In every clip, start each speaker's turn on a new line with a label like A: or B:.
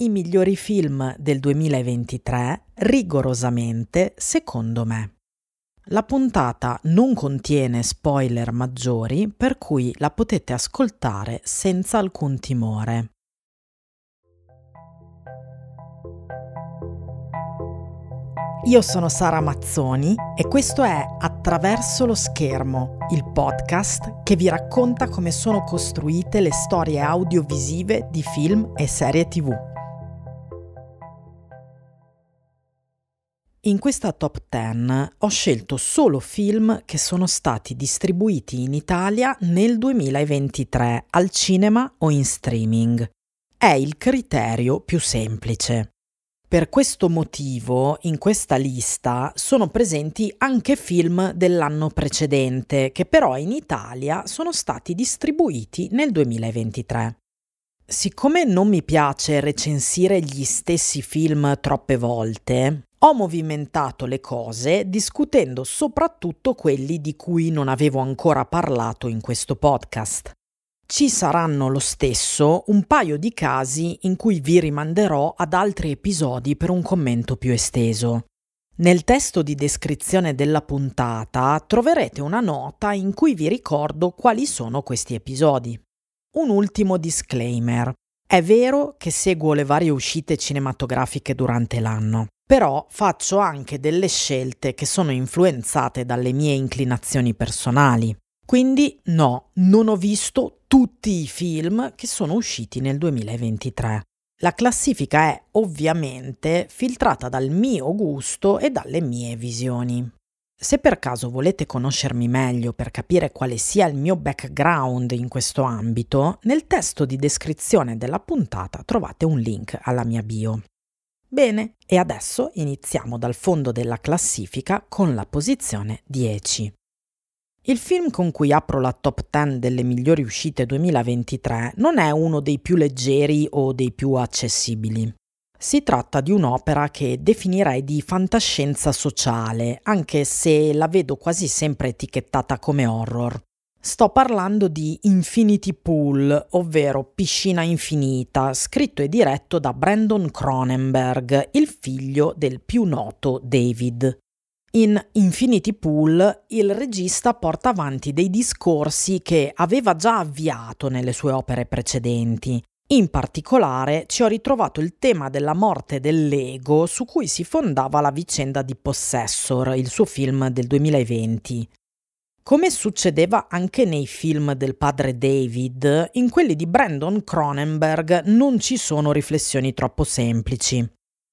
A: i migliori film del 2023 rigorosamente secondo me. La puntata non contiene spoiler maggiori, per cui la potete ascoltare senza alcun timore. Io sono Sara Mazzoni e questo è Attraverso lo schermo, il podcast che vi racconta come sono costruite le storie audiovisive di film e serie tv. In questa top 10 ho scelto solo film che sono stati distribuiti in Italia nel 2023 al cinema o in streaming. È il criterio più semplice. Per questo motivo in questa lista sono presenti anche film dell'anno precedente che però in Italia sono stati distribuiti nel 2023. Siccome non mi piace recensire gli stessi film troppe volte, ho movimentato le cose discutendo soprattutto quelli di cui non avevo ancora parlato in questo podcast. Ci saranno lo stesso un paio di casi in cui vi rimanderò ad altri episodi per un commento più esteso. Nel testo di descrizione della puntata troverete una nota in cui vi ricordo quali sono questi episodi. Un ultimo disclaimer. È vero che seguo le varie uscite cinematografiche durante l'anno, però faccio anche delle scelte che sono influenzate dalle mie inclinazioni personali. Quindi no, non ho visto tutti i film che sono usciti nel 2023. La classifica è ovviamente filtrata dal mio gusto e dalle mie visioni. Se per caso volete conoscermi meglio per capire quale sia il mio background in questo ambito, nel testo di descrizione della puntata trovate un link alla mia bio. Bene, e adesso iniziamo dal fondo della classifica con la posizione 10. Il film con cui apro la top 10 delle migliori uscite 2023 non è uno dei più leggeri o dei più accessibili. Si tratta di un'opera che definirei di fantascienza sociale, anche se la vedo quasi sempre etichettata come horror. Sto parlando di Infinity Pool, ovvero Piscina Infinita, scritto e diretto da Brandon Cronenberg, il figlio del più noto David. In Infinity Pool il regista porta avanti dei discorsi che aveva già avviato nelle sue opere precedenti. In particolare ci ho ritrovato il tema della morte dell'ego su cui si fondava la vicenda di Possessor, il suo film del 2020. Come succedeva anche nei film del padre David, in quelli di Brandon Cronenberg non ci sono riflessioni troppo semplici.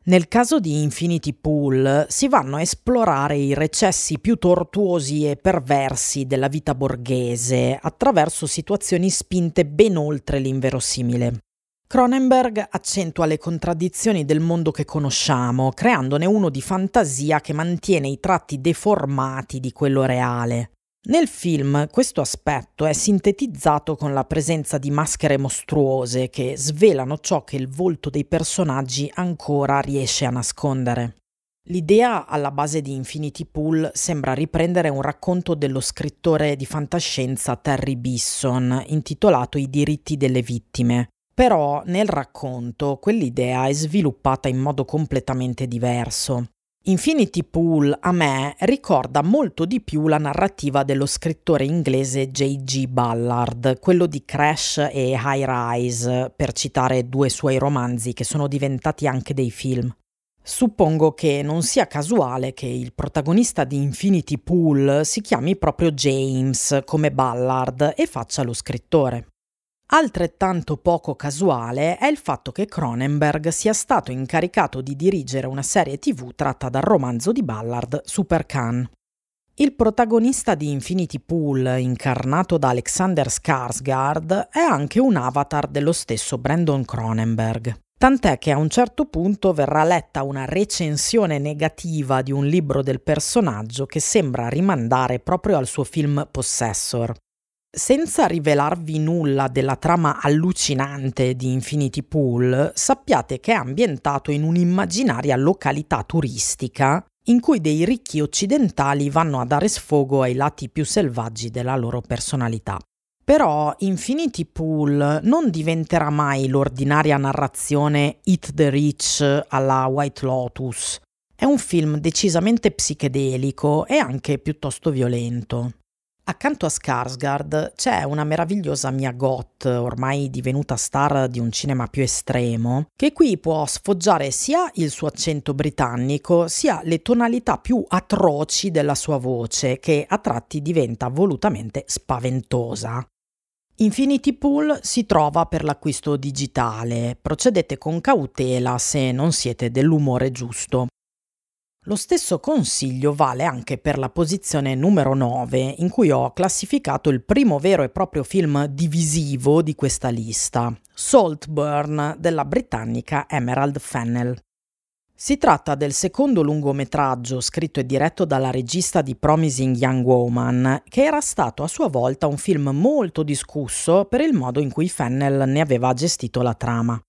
A: Nel caso di Infinity Pool si vanno a esplorare i recessi più tortuosi e perversi della vita borghese attraverso situazioni spinte ben oltre l'inverosimile. Cronenberg accentua le contraddizioni del mondo che conosciamo, creandone uno di fantasia che mantiene i tratti deformati di quello reale. Nel film questo aspetto è sintetizzato con la presenza di maschere mostruose che svelano ciò che il volto dei personaggi ancora riesce a nascondere. L'idea alla base di Infinity Pool sembra riprendere un racconto dello scrittore di fantascienza Terry Bisson intitolato I diritti delle vittime. Però nel racconto quell'idea è sviluppata in modo completamente diverso. Infinity Pool a me ricorda molto di più la narrativa dello scrittore inglese J.G. Ballard, quello di Crash e High Rise, per citare due suoi romanzi che sono diventati anche dei film. Suppongo che non sia casuale che il protagonista di Infinity Pool si chiami proprio James come Ballard e faccia lo scrittore. Altrettanto poco casuale è il fatto che Cronenberg sia stato incaricato di dirigere una serie tv tratta dal romanzo di Ballard Super Khan. Il protagonista di Infinity Pool, incarnato da Alexander Skarsgård, è anche un avatar dello stesso Brandon Cronenberg. Tant'è che a un certo punto verrà letta una recensione negativa di un libro del personaggio che sembra rimandare proprio al suo film Possessor. Senza rivelarvi nulla della trama allucinante di Infinity Pool, sappiate che è ambientato in un'immaginaria località turistica in cui dei ricchi occidentali vanno a dare sfogo ai lati più selvaggi della loro personalità. Però Infinity Pool non diventerà mai l'ordinaria narrazione Eat the Rich alla White Lotus. È un film decisamente psichedelico e anche piuttosto violento. Accanto a Skarsgård c'è una meravigliosa Mia Goth, ormai divenuta star di un cinema più estremo, che qui può sfoggiare sia il suo accento britannico, sia le tonalità più atroci della sua voce, che a tratti diventa volutamente spaventosa. Infinity Pool si trova per l'acquisto digitale. Procedete con cautela se non siete dell'umore giusto. Lo stesso consiglio vale anche per la posizione numero 9, in cui ho classificato il primo vero e proprio film divisivo di questa lista, Saltburn della britannica Emerald Fennell. Si tratta del secondo lungometraggio scritto e diretto dalla regista di Promising Young Woman, che era stato a sua volta un film molto discusso per il modo in cui Fennell ne aveva gestito la trama.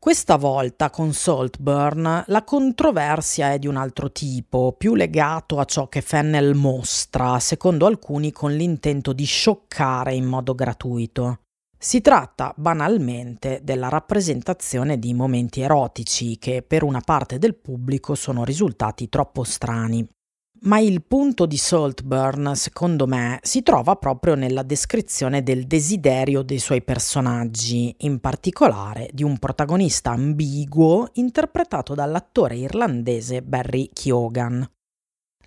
A: Questa volta con Saltburn la controversia è di un altro tipo, più legato a ciò che Fennel mostra, secondo alcuni con l'intento di scioccare in modo gratuito. Si tratta banalmente della rappresentazione di momenti erotici che per una parte del pubblico sono risultati troppo strani. Ma il punto di Saltburn, secondo me, si trova proprio nella descrizione del desiderio dei suoi personaggi, in particolare di un protagonista ambiguo interpretato dall'attore irlandese Barry Keoghan.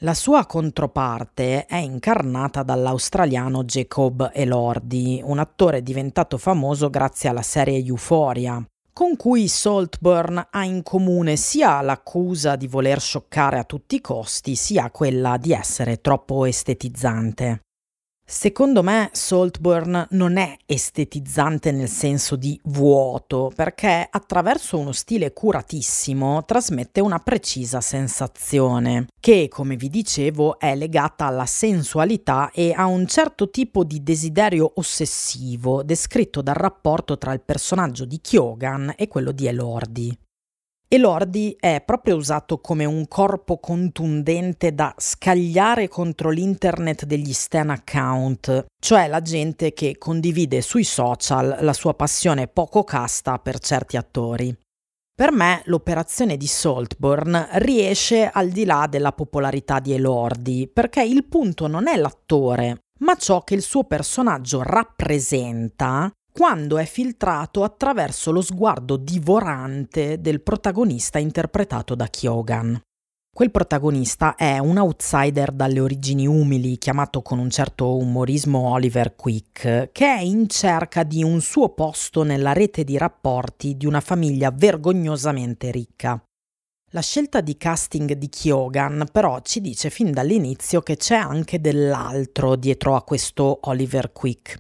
A: La sua controparte è incarnata dall'australiano Jacob Elordi, un attore diventato famoso grazie alla serie Euphoria, con cui Saltburn ha in comune sia l'accusa di voler scioccare a tutti i costi, sia quella di essere troppo estetizzante. Secondo me Saltburn non è estetizzante nel senso di vuoto, perché attraverso uno stile curatissimo trasmette una precisa sensazione, che, come vi dicevo, è legata alla sensualità e a un certo tipo di desiderio ossessivo descritto dal rapporto tra il personaggio di Kyogan e quello di Elordi e Lordi è proprio usato come un corpo contundente da scagliare contro l'internet degli stan account, cioè la gente che condivide sui social la sua passione poco casta per certi attori. Per me l'operazione di Saltburn riesce al di là della popolarità di Elordi, perché il punto non è l'attore, ma ciò che il suo personaggio rappresenta quando è filtrato attraverso lo sguardo divorante del protagonista interpretato da Kyogan. Quel protagonista è un outsider dalle origini umili, chiamato con un certo umorismo Oliver Quick, che è in cerca di un suo posto nella rete di rapporti di una famiglia vergognosamente ricca. La scelta di casting di Kyogan però ci dice fin dall'inizio che c'è anche dell'altro dietro a questo Oliver Quick.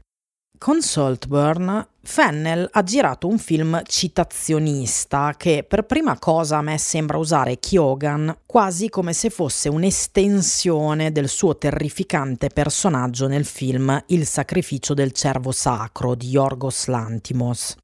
A: Con Saltburn, Fennel ha girato un film citazionista che per prima cosa a me sembra usare Kyogan quasi come se fosse un'estensione del suo terrificante personaggio nel film Il sacrificio del cervo sacro di Yorgos Lantimos.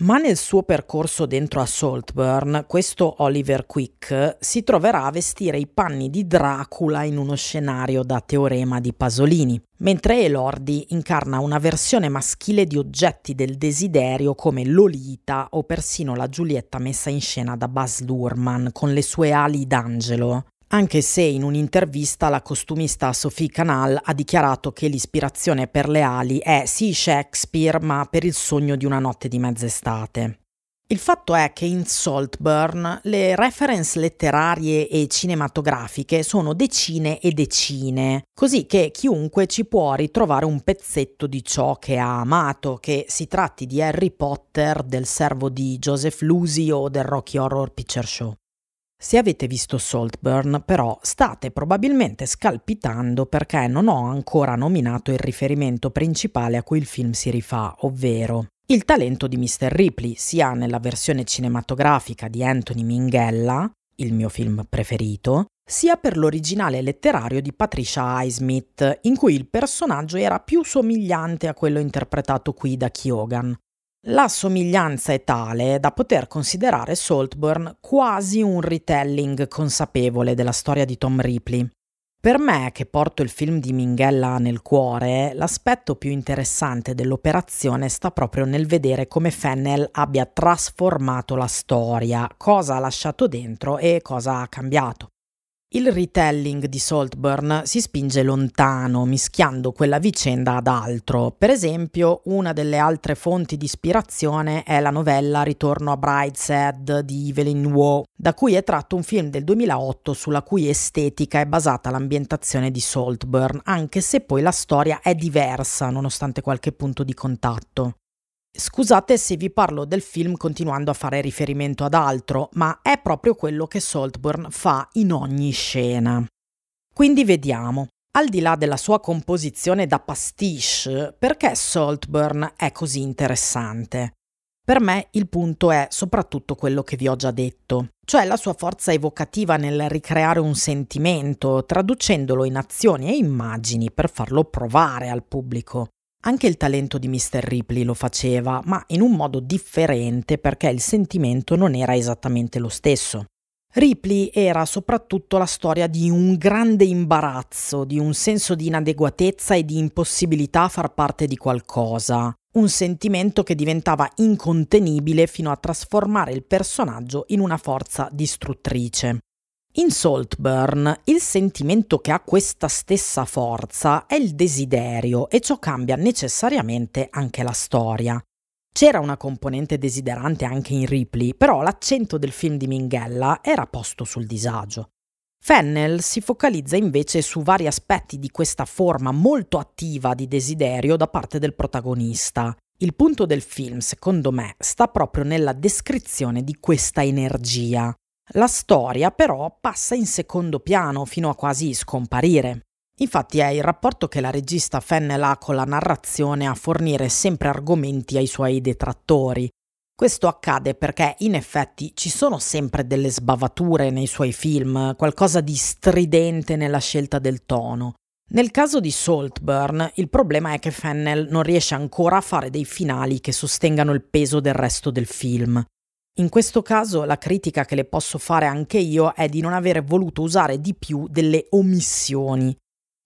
A: Ma nel suo percorso dentro a Saltburn, questo Oliver Quick si troverà a vestire i panni di Dracula in uno scenario da teorema di Pasolini, mentre Elordi incarna una versione maschile di oggetti del desiderio come Lolita o persino la Giulietta messa in scena da Baz Luhrmann con le sue ali d'angelo, anche se in un'intervista la costumista Sophie Canal ha dichiarato che l'ispirazione per le ali è sì Shakespeare, ma per il sogno di una notte di mezz'estate. Il fatto è che in Saltburn le reference letterarie e cinematografiche sono decine e decine, così che chiunque ci può ritrovare un pezzetto di ciò che ha amato, che si tratti di Harry Potter, del servo di Joseph Lucy o del Rocky Horror Picture Show. Se avete visto Saltburn, però, state probabilmente scalpitando perché non ho ancora nominato il riferimento principale a cui il film si rifà, ovvero il talento di Mr. Ripley, sia nella versione cinematografica di Anthony Minghella, il mio film preferito, sia per l'originale letterario di Patricia Highsmith, in cui il personaggio era più somigliante a quello interpretato qui da Kyogan, la somiglianza è tale da poter considerare Saltburn quasi un retelling consapevole della storia di Tom Ripley. Per me, che porto il film di Minghella nel cuore, l'aspetto più interessante dell'operazione sta proprio nel vedere come Fennel abbia trasformato la storia, cosa ha lasciato dentro e cosa ha cambiato. Il retelling di Saltburn si spinge lontano, mischiando quella vicenda ad altro. Per esempio, una delle altre fonti di ispirazione è la novella Ritorno a Brideshead di Evelyn Waugh, da cui è tratto un film del 2008 sulla cui estetica è basata l'ambientazione di Saltburn, anche se poi la storia è diversa nonostante qualche punto di contatto. Scusate se vi parlo del film continuando a fare riferimento ad altro, ma è proprio quello che Saltburn fa in ogni scena. Quindi vediamo, al di là della sua composizione da pastiche, perché Saltburn è così interessante? Per me il punto è soprattutto quello che vi ho già detto, cioè la sua forza evocativa nel ricreare un sentimento, traducendolo in azioni e immagini per farlo provare al pubblico. Anche il talento di Mr. Ripley lo faceva, ma in un modo differente perché il sentimento non era esattamente lo stesso. Ripley era soprattutto la storia di un grande imbarazzo, di un senso di inadeguatezza e di impossibilità a far parte di qualcosa, un sentimento che diventava incontenibile fino a trasformare il personaggio in una forza distruttrice. In Saltburn il sentimento che ha questa stessa forza è il desiderio e ciò cambia necessariamente anche la storia. C'era una componente desiderante anche in Ripley, però l'accento del film di Minghella era posto sul disagio. Fennel si focalizza invece su vari aspetti di questa forma molto attiva di desiderio da parte del protagonista. Il punto del film, secondo me, sta proprio nella descrizione di questa energia. La storia però passa in secondo piano fino a quasi scomparire. Infatti è il rapporto che la regista Fennel ha con la narrazione a fornire sempre argomenti ai suoi detrattori. Questo accade perché in effetti ci sono sempre delle sbavature nei suoi film, qualcosa di stridente nella scelta del tono. Nel caso di Saltburn, il problema è che Fennel non riesce ancora a fare dei finali che sostengano il peso del resto del film. In questo caso la critica che le posso fare anche io è di non avere voluto usare di più delle omissioni.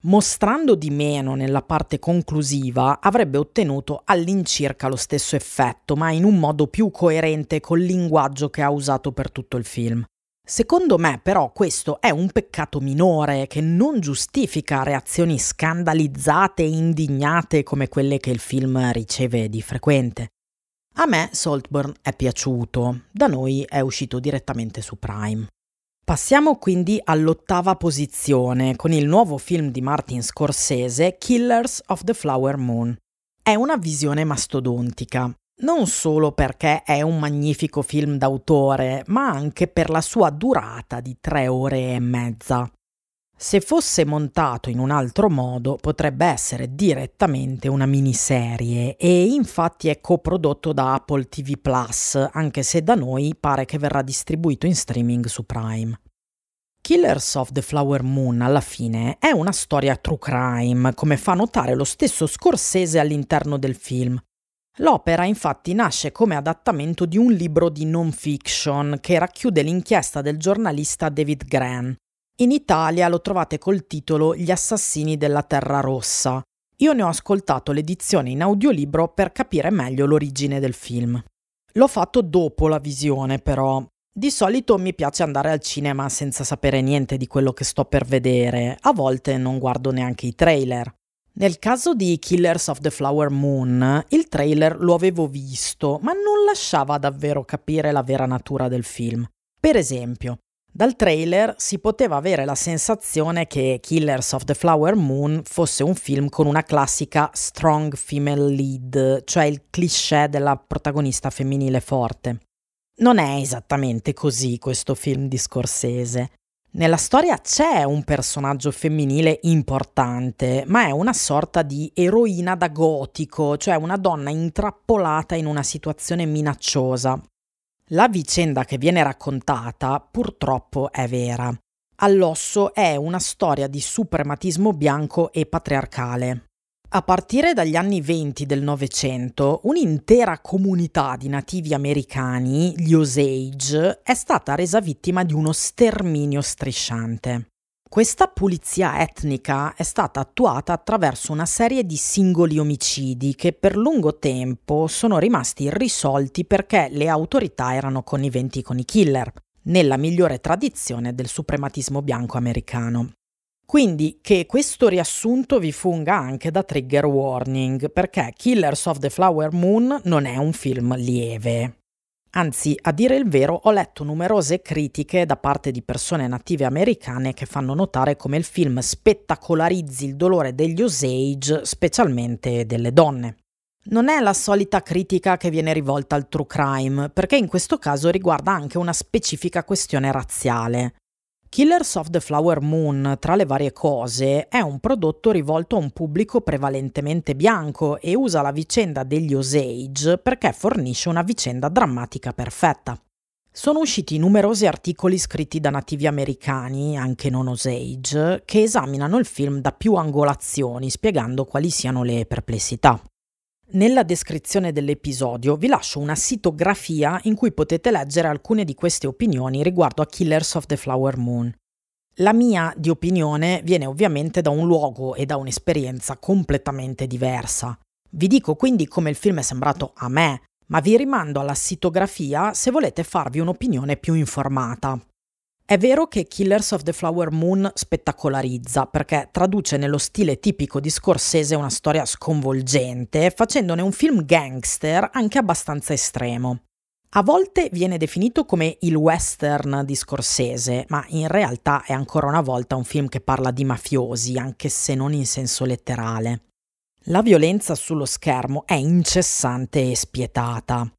A: Mostrando di meno nella parte conclusiva avrebbe ottenuto all'incirca lo stesso effetto, ma in un modo più coerente col linguaggio che ha usato per tutto il film. Secondo me però questo è un peccato minore che non giustifica reazioni scandalizzate e indignate come quelle che il film riceve di frequente. A me Saltburn è piaciuto, da noi è uscito direttamente su Prime. Passiamo quindi all'ottava posizione con il nuovo film di Martin Scorsese, Killers of the Flower Moon. È una visione mastodontica, non solo perché è un magnifico film d'autore, ma anche per la sua durata di tre ore e mezza. Se fosse montato in un altro modo potrebbe essere direttamente una miniserie e infatti è coprodotto da Apple TV Plus, anche se da noi pare che verrà distribuito in streaming su Prime. Killers of the Flower Moon alla fine è una storia true crime, come fa notare lo stesso Scorsese all'interno del film. L'opera infatti nasce come adattamento di un libro di non fiction che racchiude l'inchiesta del giornalista David Gran in Italia lo trovate col titolo Gli assassini della Terra Rossa. Io ne ho ascoltato l'edizione in audiolibro per capire meglio l'origine del film. L'ho fatto dopo la visione, però. Di solito mi piace andare al cinema senza sapere niente di quello che sto per vedere, a volte non guardo neanche i trailer. Nel caso di Killers of the Flower Moon, il trailer lo avevo visto, ma non lasciava davvero capire la vera natura del film. Per esempio, dal trailer si poteva avere la sensazione che Killers of the Flower Moon fosse un film con una classica strong female lead, cioè il cliché della protagonista femminile forte. Non è esattamente così questo film di Scorsese. Nella storia c'è un personaggio femminile importante, ma è una sorta di eroina da gotico, cioè una donna intrappolata in una situazione minacciosa, la vicenda che viene raccontata purtroppo è vera. All'osso è una storia di suprematismo bianco e patriarcale. A partire dagli anni 20 del Novecento, un'intera comunità di nativi americani, gli Osage, è stata resa vittima di uno sterminio strisciante. Questa pulizia etnica è stata attuata attraverso una serie di singoli omicidi che per lungo tempo sono rimasti irrisolti perché le autorità erano conniventi con i killer, nella migliore tradizione del suprematismo bianco americano. Quindi che questo riassunto vi funga anche da trigger warning, perché Killers of the Flower Moon non è un film lieve. Anzi, a dire il vero, ho letto numerose critiche da parte di persone native americane che fanno notare come il film spettacolarizzi il dolore degli Osage, specialmente delle donne. Non è la solita critica che viene rivolta al true crime, perché in questo caso riguarda anche una specifica questione razziale. Killers of the Flower Moon, tra le varie cose, è un prodotto rivolto a un pubblico prevalentemente bianco e usa la vicenda degli Osage perché fornisce una vicenda drammatica perfetta. Sono usciti numerosi articoli scritti da nativi americani, anche non Osage, che esaminano il film da più angolazioni, spiegando quali siano le perplessità. Nella descrizione dell'episodio vi lascio una sitografia in cui potete leggere alcune di queste opinioni riguardo a Killers of the Flower Moon. La mia di opinione viene ovviamente da un luogo e da un'esperienza completamente diversa. Vi dico quindi come il film è sembrato a me, ma vi rimando alla sitografia se volete farvi un'opinione più informata. È vero che Killers of the Flower Moon spettacolarizza perché traduce nello stile tipico di Scorsese una storia sconvolgente, facendone un film gangster anche abbastanza estremo. A volte viene definito come il western di Scorsese, ma in realtà è ancora una volta un film che parla di mafiosi, anche se non in senso letterale. La violenza sullo schermo è incessante e spietata.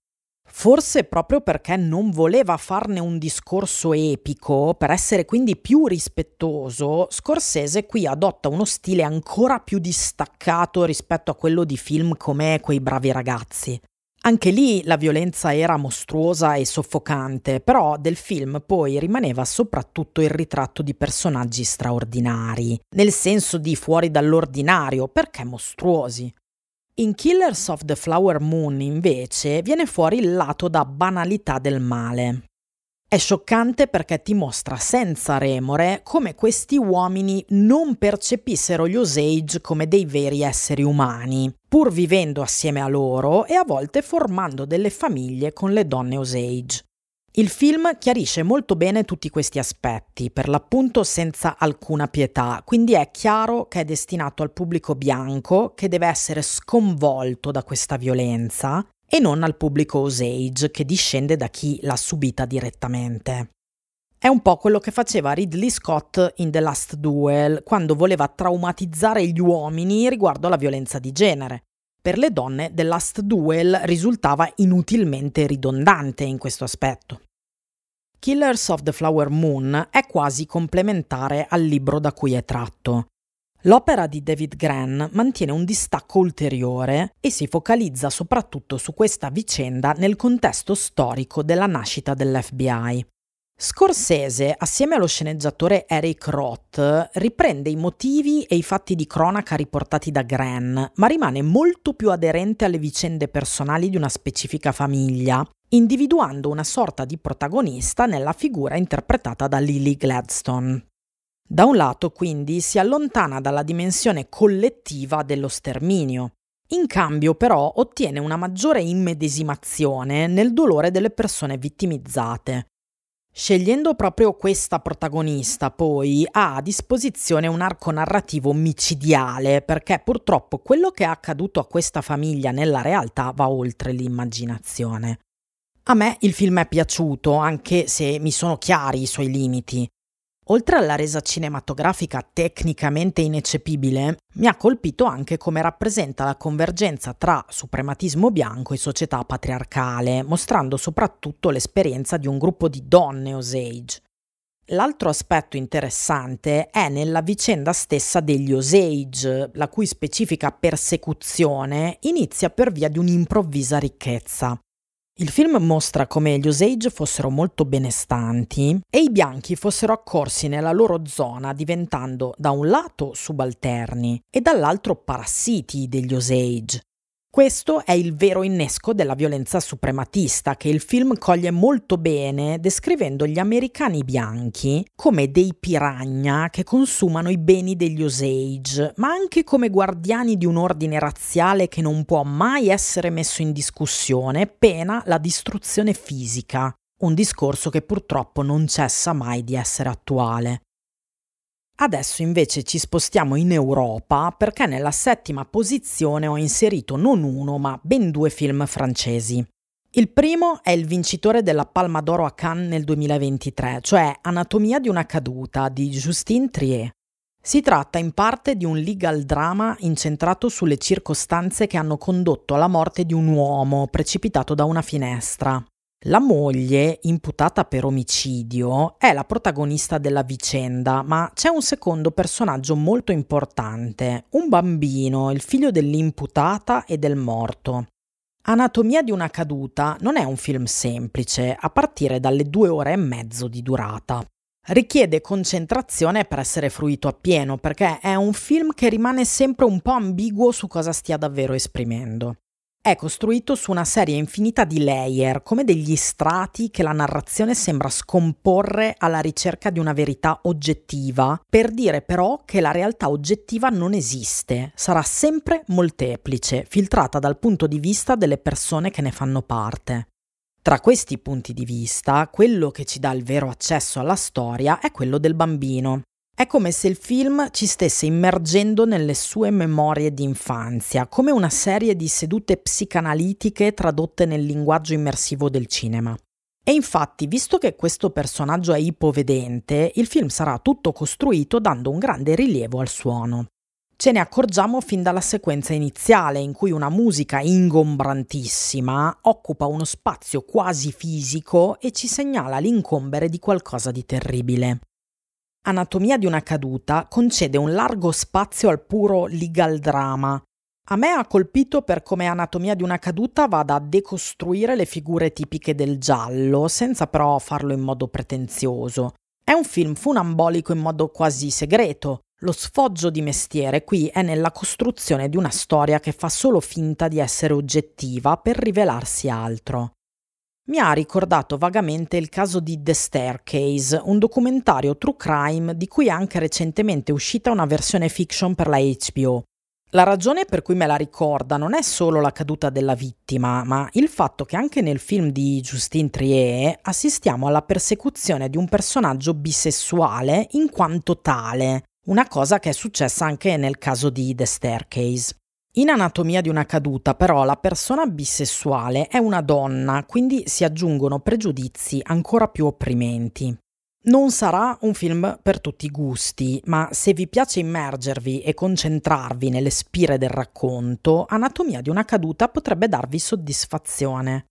A: Forse proprio perché non voleva farne un discorso epico, per essere quindi più rispettoso, Scorsese qui adotta uno stile ancora più distaccato rispetto a quello di film come Quei bravi ragazzi. Anche lì la violenza era mostruosa e soffocante, però del film poi rimaneva soprattutto il ritratto di personaggi straordinari, nel senso di fuori dall'ordinario, perché mostruosi. In Killers of the Flower Moon, invece, viene fuori il lato da banalità del male. È scioccante perché ti mostra senza remore come questi uomini non percepissero gli Osage come dei veri esseri umani, pur vivendo assieme a loro e a volte formando delle famiglie con le donne Osage. Il film chiarisce molto bene tutti questi aspetti, per l'appunto senza alcuna pietà, quindi è chiaro che è destinato al pubblico bianco che deve essere sconvolto da questa violenza e non al pubblico Osage che discende da chi l'ha subita direttamente. È un po' quello che faceva Ridley Scott in The Last Duel, quando voleva traumatizzare gli uomini riguardo alla violenza di genere. Per le donne The Last Duel risultava inutilmente ridondante in questo aspetto. Killers of the Flower Moon è quasi complementare al libro da cui è tratto. L'opera di David Gran mantiene un distacco ulteriore e si focalizza soprattutto su questa vicenda nel contesto storico della nascita dell'FBI. Scorsese, assieme allo sceneggiatore Eric Roth, riprende i motivi e i fatti di cronaca riportati da Gran, ma rimane molto più aderente alle vicende personali di una specifica famiglia individuando una sorta di protagonista nella figura interpretata da Lily Gladstone. Da un lato, quindi, si allontana dalla dimensione collettiva dello sterminio. In cambio, però, ottiene una maggiore immedesimazione nel dolore delle persone vittimizzate. Scegliendo proprio questa protagonista, poi, ha a disposizione un arco narrativo micidiale, perché purtroppo quello che è accaduto a questa famiglia nella realtà va oltre l'immaginazione. A me il film è piaciuto, anche se mi sono chiari i suoi limiti. Oltre alla resa cinematografica tecnicamente ineccepibile, mi ha colpito anche come rappresenta la convergenza tra suprematismo bianco e società patriarcale, mostrando soprattutto l'esperienza di un gruppo di donne Osage. L'altro aspetto interessante è nella vicenda stessa degli Osage, la cui specifica persecuzione inizia per via di un'improvvisa ricchezza. Il film mostra come gli Osage fossero molto benestanti e i bianchi fossero accorsi nella loro zona diventando da un lato subalterni e dall'altro parassiti degli Osage. Questo è il vero innesco della violenza suprematista che il film coglie molto bene descrivendo gli americani bianchi come dei piragna che consumano i beni degli Osage, ma anche come guardiani di un ordine razziale che non può mai essere messo in discussione, pena la distruzione fisica. Un discorso che purtroppo non cessa mai di essere attuale. Adesso invece ci spostiamo in Europa perché nella settima posizione ho inserito non uno ma ben due film francesi. Il primo è il vincitore della Palma d'Oro a Cannes nel 2023, cioè Anatomia di una caduta di Justine Trier. Si tratta in parte di un legal drama incentrato sulle circostanze che hanno condotto alla morte di un uomo precipitato da una finestra. La moglie, imputata per omicidio, è la protagonista della vicenda, ma c'è un secondo personaggio molto importante, un bambino, il figlio dell'imputata e del morto. Anatomia di una caduta non è un film semplice, a partire dalle due ore e mezzo di durata. Richiede concentrazione per essere fruito appieno, perché è un film che rimane sempre un po' ambiguo su cosa stia davvero esprimendo è costruito su una serie infinita di layer, come degli strati che la narrazione sembra scomporre alla ricerca di una verità oggettiva, per dire però che la realtà oggettiva non esiste, sarà sempre molteplice, filtrata dal punto di vista delle persone che ne fanno parte. Tra questi punti di vista, quello che ci dà il vero accesso alla storia è quello del bambino, è come se il film ci stesse immergendo nelle sue memorie di infanzia, come una serie di sedute psicanalitiche tradotte nel linguaggio immersivo del cinema. E infatti, visto che questo personaggio è ipovedente, il film sarà tutto costruito dando un grande rilievo al suono. Ce ne accorgiamo fin dalla sequenza iniziale, in cui una musica ingombrantissima occupa uno spazio quasi fisico e ci segnala l'incombere di qualcosa di terribile. Anatomia di una caduta concede un largo spazio al puro legal drama. A me ha colpito per come Anatomia di una caduta vada a decostruire le figure tipiche del giallo, senza però farlo in modo pretenzioso. È un film funambolico in modo quasi segreto. Lo sfoggio di mestiere qui è nella costruzione di una storia che fa solo finta di essere oggettiva per rivelarsi altro mi ha ricordato vagamente il caso di The Staircase, un documentario true crime di cui è anche recentemente uscita una versione fiction per la HBO. La ragione per cui me la ricorda non è solo la caduta della vittima, ma il fatto che anche nel film di Justine Trier assistiamo alla persecuzione di un personaggio bisessuale in quanto tale, una cosa che è successa anche nel caso di The Staircase. In Anatomia di una caduta, però, la persona bisessuale è una donna, quindi si aggiungono pregiudizi ancora più opprimenti. Non sarà un film per tutti i gusti, ma se vi piace immergervi e concentrarvi nelle spire del racconto, Anatomia di una caduta potrebbe darvi soddisfazione.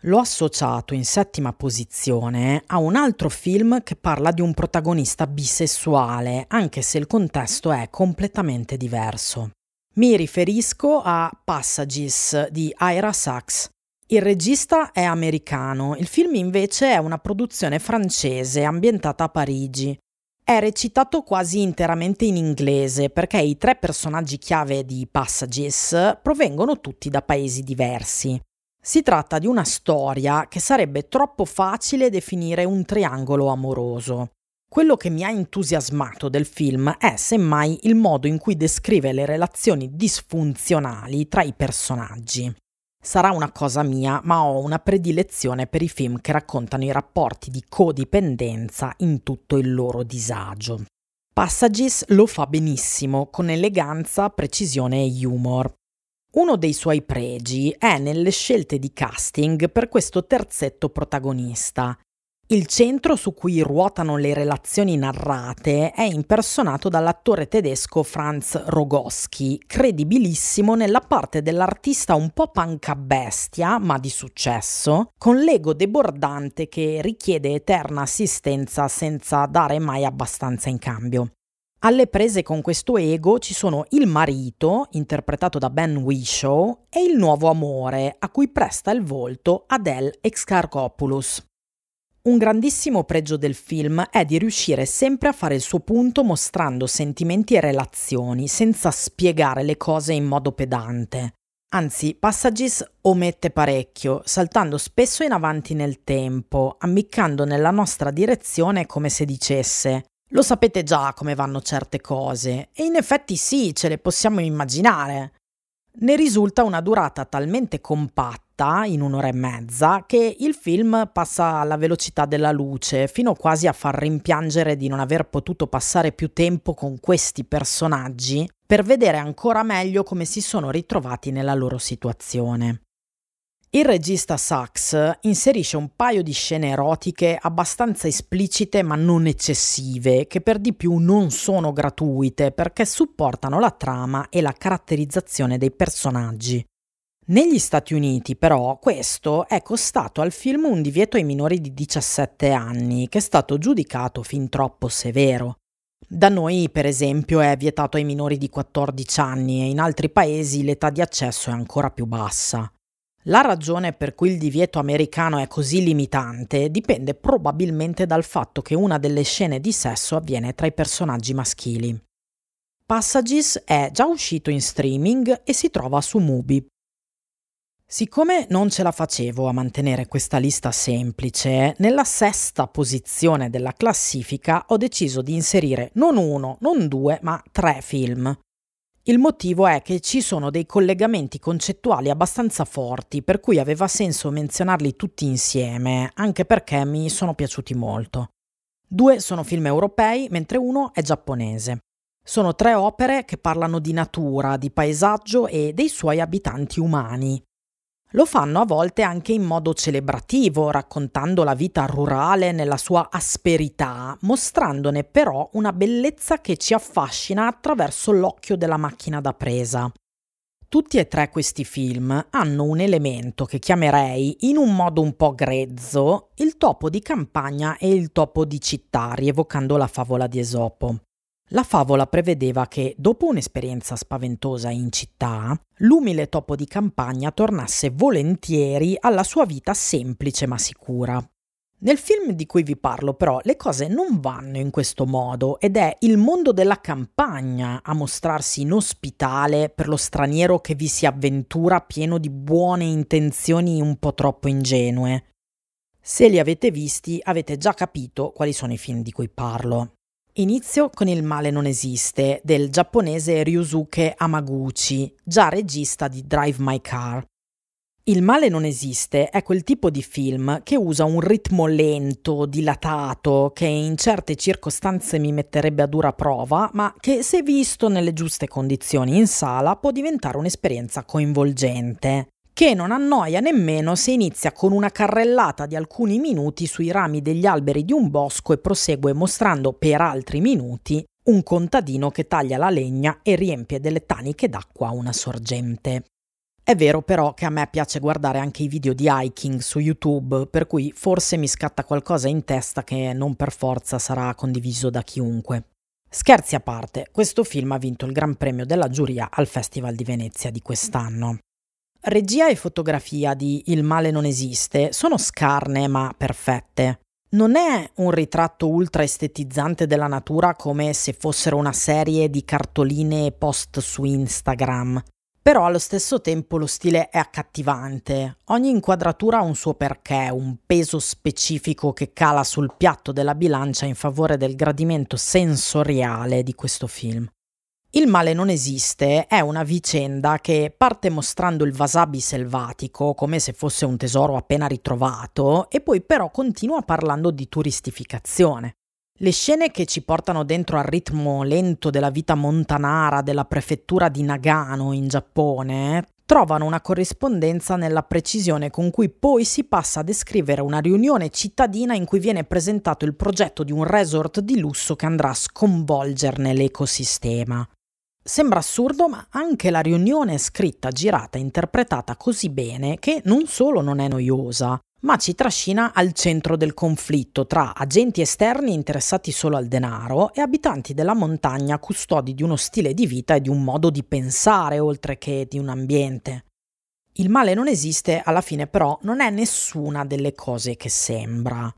A: L'ho associato in settima posizione a un altro film che parla di un protagonista bisessuale, anche se il contesto è completamente diverso. Mi riferisco a Passages di Ira Sachs. Il regista è americano, il film invece è una produzione francese ambientata a Parigi. È recitato quasi interamente in inglese perché i tre personaggi chiave di Passages provengono tutti da paesi diversi. Si tratta di una storia che sarebbe troppo facile definire un triangolo amoroso. Quello che mi ha entusiasmato del film è semmai il modo in cui descrive le relazioni disfunzionali tra i personaggi. Sarà una cosa mia, ma ho una predilezione per i film che raccontano i rapporti di codipendenza in tutto il loro disagio. Passages lo fa benissimo, con eleganza, precisione e humor. Uno dei suoi pregi è nelle scelte di casting per questo terzetto protagonista, il centro su cui ruotano le relazioni narrate è impersonato dall'attore tedesco Franz Rogowski, credibilissimo nella parte dell'artista un po' panca bestia, ma di successo, con l'ego debordante che richiede eterna assistenza senza dare mai abbastanza in cambio. Alle prese con questo ego ci sono il marito, interpretato da Ben Whishaw, e il nuovo amore, a cui presta il volto Adele Excarcopoulos. Un grandissimo pregio del film è di riuscire sempre a fare il suo punto mostrando sentimenti e relazioni, senza spiegare le cose in modo pedante. Anzi, Passages omette parecchio, saltando spesso in avanti nel tempo, ammiccando nella nostra direzione come se dicesse lo sapete già come vanno certe cose, e in effetti sì, ce le possiamo immaginare. Ne risulta una durata talmente compatta, in un'ora e mezza, che il film passa alla velocità della luce, fino quasi a far rimpiangere di non aver potuto passare più tempo con questi personaggi per vedere ancora meglio come si sono ritrovati nella loro situazione. Il regista Sachs inserisce un paio di scene erotiche abbastanza esplicite ma non eccessive, che per di più non sono gratuite perché supportano la trama e la caratterizzazione dei personaggi. Negli Stati Uniti, però, questo è costato al film un divieto ai minori di 17 anni, che è stato giudicato fin troppo severo. Da noi, per esempio, è vietato ai minori di 14 anni e in altri paesi l'età di accesso è ancora più bassa. La ragione per cui il divieto americano è così limitante dipende probabilmente dal fatto che una delle scene di sesso avviene tra i personaggi maschili. Passages è già uscito in streaming e si trova su Mubi. Siccome non ce la facevo a mantenere questa lista semplice, nella sesta posizione della classifica ho deciso di inserire non uno, non due, ma tre film. Il motivo è che ci sono dei collegamenti concettuali abbastanza forti, per cui aveva senso menzionarli tutti insieme, anche perché mi sono piaciuti molto. Due sono film europei, mentre uno è giapponese. Sono tre opere che parlano di natura, di paesaggio e dei suoi abitanti umani. Lo fanno a volte anche in modo celebrativo, raccontando la vita rurale nella sua asperità, mostrandone però una bellezza che ci affascina attraverso l'occhio della macchina da presa. Tutti e tre questi film hanno un elemento che chiamerei, in un modo un po' grezzo, il topo di campagna e il topo di città, rievocando la favola di Esopo. La favola prevedeva che, dopo un'esperienza spaventosa in città, l'umile topo di campagna tornasse volentieri alla sua vita semplice ma sicura. Nel film di cui vi parlo però le cose non vanno in questo modo ed è il mondo della campagna a mostrarsi inospitale per lo straniero che vi si avventura pieno di buone intenzioni un po' troppo ingenue. Se li avete visti avete già capito quali sono i film di cui parlo. Inizio con Il male non esiste del giapponese Ryusuke Amaguchi, già regista di Drive My Car. Il male non esiste è quel tipo di film che usa un ritmo lento, dilatato, che in certe circostanze mi metterebbe a dura prova, ma che se visto nelle giuste condizioni in sala può diventare un'esperienza coinvolgente che non annoia nemmeno se inizia con una carrellata di alcuni minuti sui rami degli alberi di un bosco e prosegue mostrando per altri minuti un contadino che taglia la legna e riempie delle taniche d'acqua una sorgente. È vero però che a me piace guardare anche i video di hiking su YouTube, per cui forse mi scatta qualcosa in testa che non per forza sarà condiviso da chiunque. Scherzi a parte, questo film ha vinto il Gran Premio della giuria al Festival di Venezia di quest'anno. Regia e fotografia di Il male non esiste sono scarne ma perfette. Non è un ritratto ultra estetizzante della natura come se fossero una serie di cartoline post su Instagram. Però allo stesso tempo lo stile è accattivante. Ogni inquadratura ha un suo perché, un peso specifico che cala sul piatto della bilancia in favore del gradimento sensoriale di questo film. Il male non esiste è una vicenda che parte mostrando il wasabi selvatico come se fosse un tesoro appena ritrovato e poi però continua parlando di turistificazione. Le scene che ci portano dentro al ritmo lento della vita montanara della prefettura di Nagano in Giappone trovano una corrispondenza nella precisione con cui poi si passa a descrivere una riunione cittadina in cui viene presentato il progetto di un resort di lusso che andrà a sconvolgerne l'ecosistema. Sembra assurdo, ma anche la riunione è scritta, girata interpretata così bene che non solo non è noiosa, ma ci trascina al centro del conflitto tra agenti esterni interessati solo al denaro e abitanti della montagna custodi di uno stile di vita e di un modo di pensare oltre che di un ambiente. Il male non esiste, alla fine però non è nessuna delle cose che sembra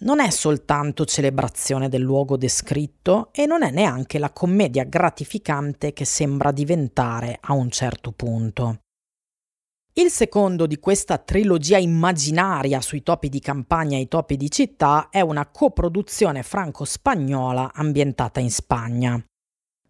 A: non è soltanto celebrazione del luogo descritto e non è neanche la commedia gratificante che sembra diventare a un certo punto. Il secondo di questa trilogia immaginaria sui topi di campagna e i topi di città è una coproduzione franco-spagnola ambientata in Spagna.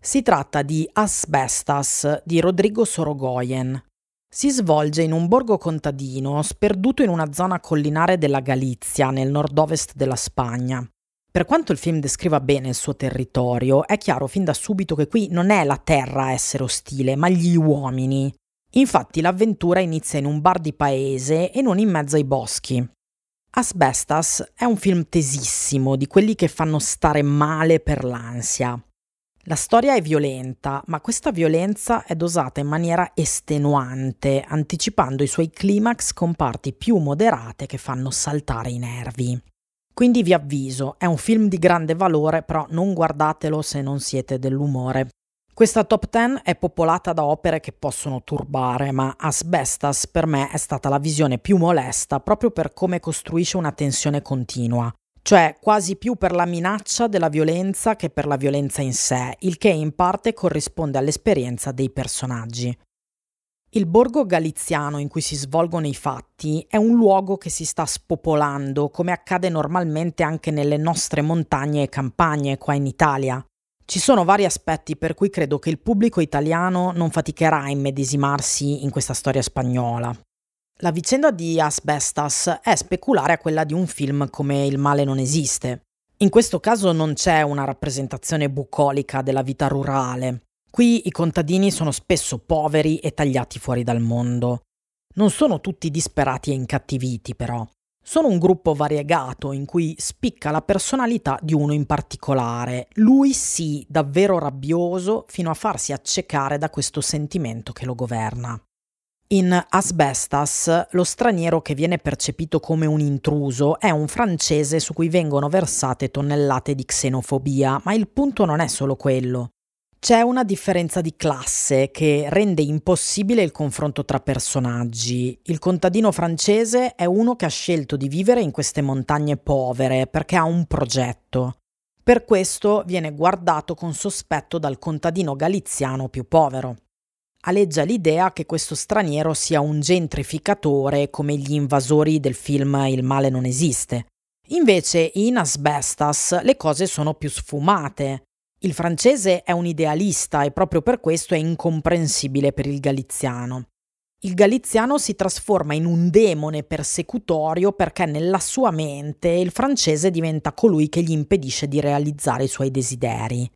A: Si tratta di Asbestas di Rodrigo Sorogoyen. Si svolge in un borgo contadino sperduto in una zona collinare della Galizia, nel nord-ovest della Spagna. Per quanto il film descriva bene il suo territorio, è chiaro fin da subito che qui non è la terra a essere ostile, ma gli uomini. Infatti l'avventura inizia in un bar di paese e non in mezzo ai boschi. Asbestas è un film tesissimo, di quelli che fanno stare male per l'ansia. La storia è violenta, ma questa violenza è dosata in maniera estenuante, anticipando i suoi climax con parti più moderate che fanno saltare i nervi. Quindi vi avviso, è un film di grande valore, però non guardatelo se non siete dell'umore. Questa top 10 è popolata da opere che possono turbare, ma Asbestas per me è stata la visione più molesta proprio per come costruisce una tensione continua, cioè quasi più per la minaccia della violenza che per la violenza in sé, il che in parte corrisponde all'esperienza dei personaggi. Il borgo galiziano in cui si svolgono i fatti è un luogo che si sta spopolando, come accade normalmente anche nelle nostre montagne e campagne qua in Italia. Ci sono vari aspetti per cui credo che il pubblico italiano non faticherà a immedesimarsi in questa storia spagnola. La vicenda di Asbestas è speculare a quella di un film come Il male non esiste. In questo caso non c'è una rappresentazione bucolica della vita rurale. Qui i contadini sono spesso poveri e tagliati fuori dal mondo. Non sono tutti disperati e incattiviti, però. Sono un gruppo variegato in cui spicca la personalità di uno in particolare. Lui sì, davvero rabbioso, fino a farsi accecare da questo sentimento che lo governa. In Asbestas, lo straniero che viene percepito come un intruso è un francese su cui vengono versate tonnellate di xenofobia, ma il punto non è solo quello. C'è una differenza di classe che rende impossibile il confronto tra personaggi. Il contadino francese è uno che ha scelto di vivere in queste montagne povere perché ha un progetto. Per questo viene guardato con sospetto dal contadino galiziano più povero. Aleggia l'idea che questo straniero sia un gentrificatore come gli invasori del film Il male non esiste. Invece in Asbestas le cose sono più sfumate. Il francese è un idealista e proprio per questo è incomprensibile per il galiziano. Il galiziano si trasforma in un demone persecutorio perché nella sua mente il francese diventa colui che gli impedisce di realizzare i suoi desideri.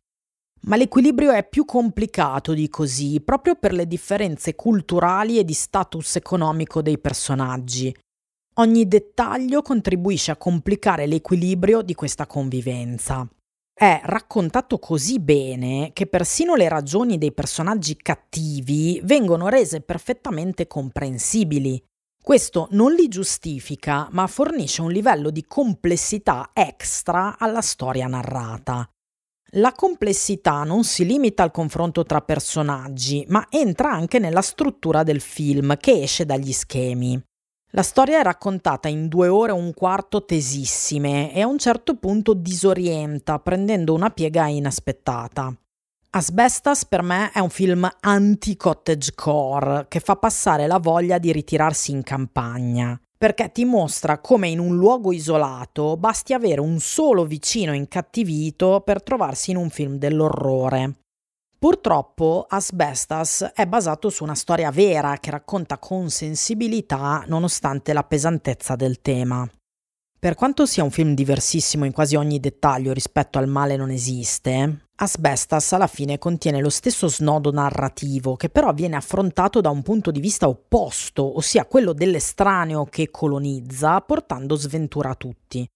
A: Ma l'equilibrio è più complicato di così, proprio per le differenze culturali e di status economico dei personaggi. Ogni dettaglio contribuisce a complicare l'equilibrio di questa convivenza è raccontato così bene che persino le ragioni dei personaggi cattivi vengono rese perfettamente comprensibili. Questo non li giustifica, ma fornisce un livello di complessità extra alla storia narrata. La complessità non si limita al confronto tra personaggi, ma entra anche nella struttura del film che esce dagli schemi. La storia è raccontata in due ore e un quarto tesissime e a un certo punto disorienta, prendendo una piega inaspettata. Asbestas per me è un film anti-cottagecore che fa passare la voglia di ritirarsi in campagna, perché ti mostra come in un luogo isolato basti avere un solo vicino incattivito per trovarsi in un film dell'orrore. Purtroppo Asbestas è basato su una storia vera che racconta con sensibilità nonostante la pesantezza del tema. Per quanto sia un film diversissimo in quasi ogni dettaglio rispetto al male non esiste, Asbestas alla fine contiene lo stesso snodo narrativo che però viene affrontato da un punto di vista opposto, ossia quello dell'estraneo che colonizza, portando sventura a tutti.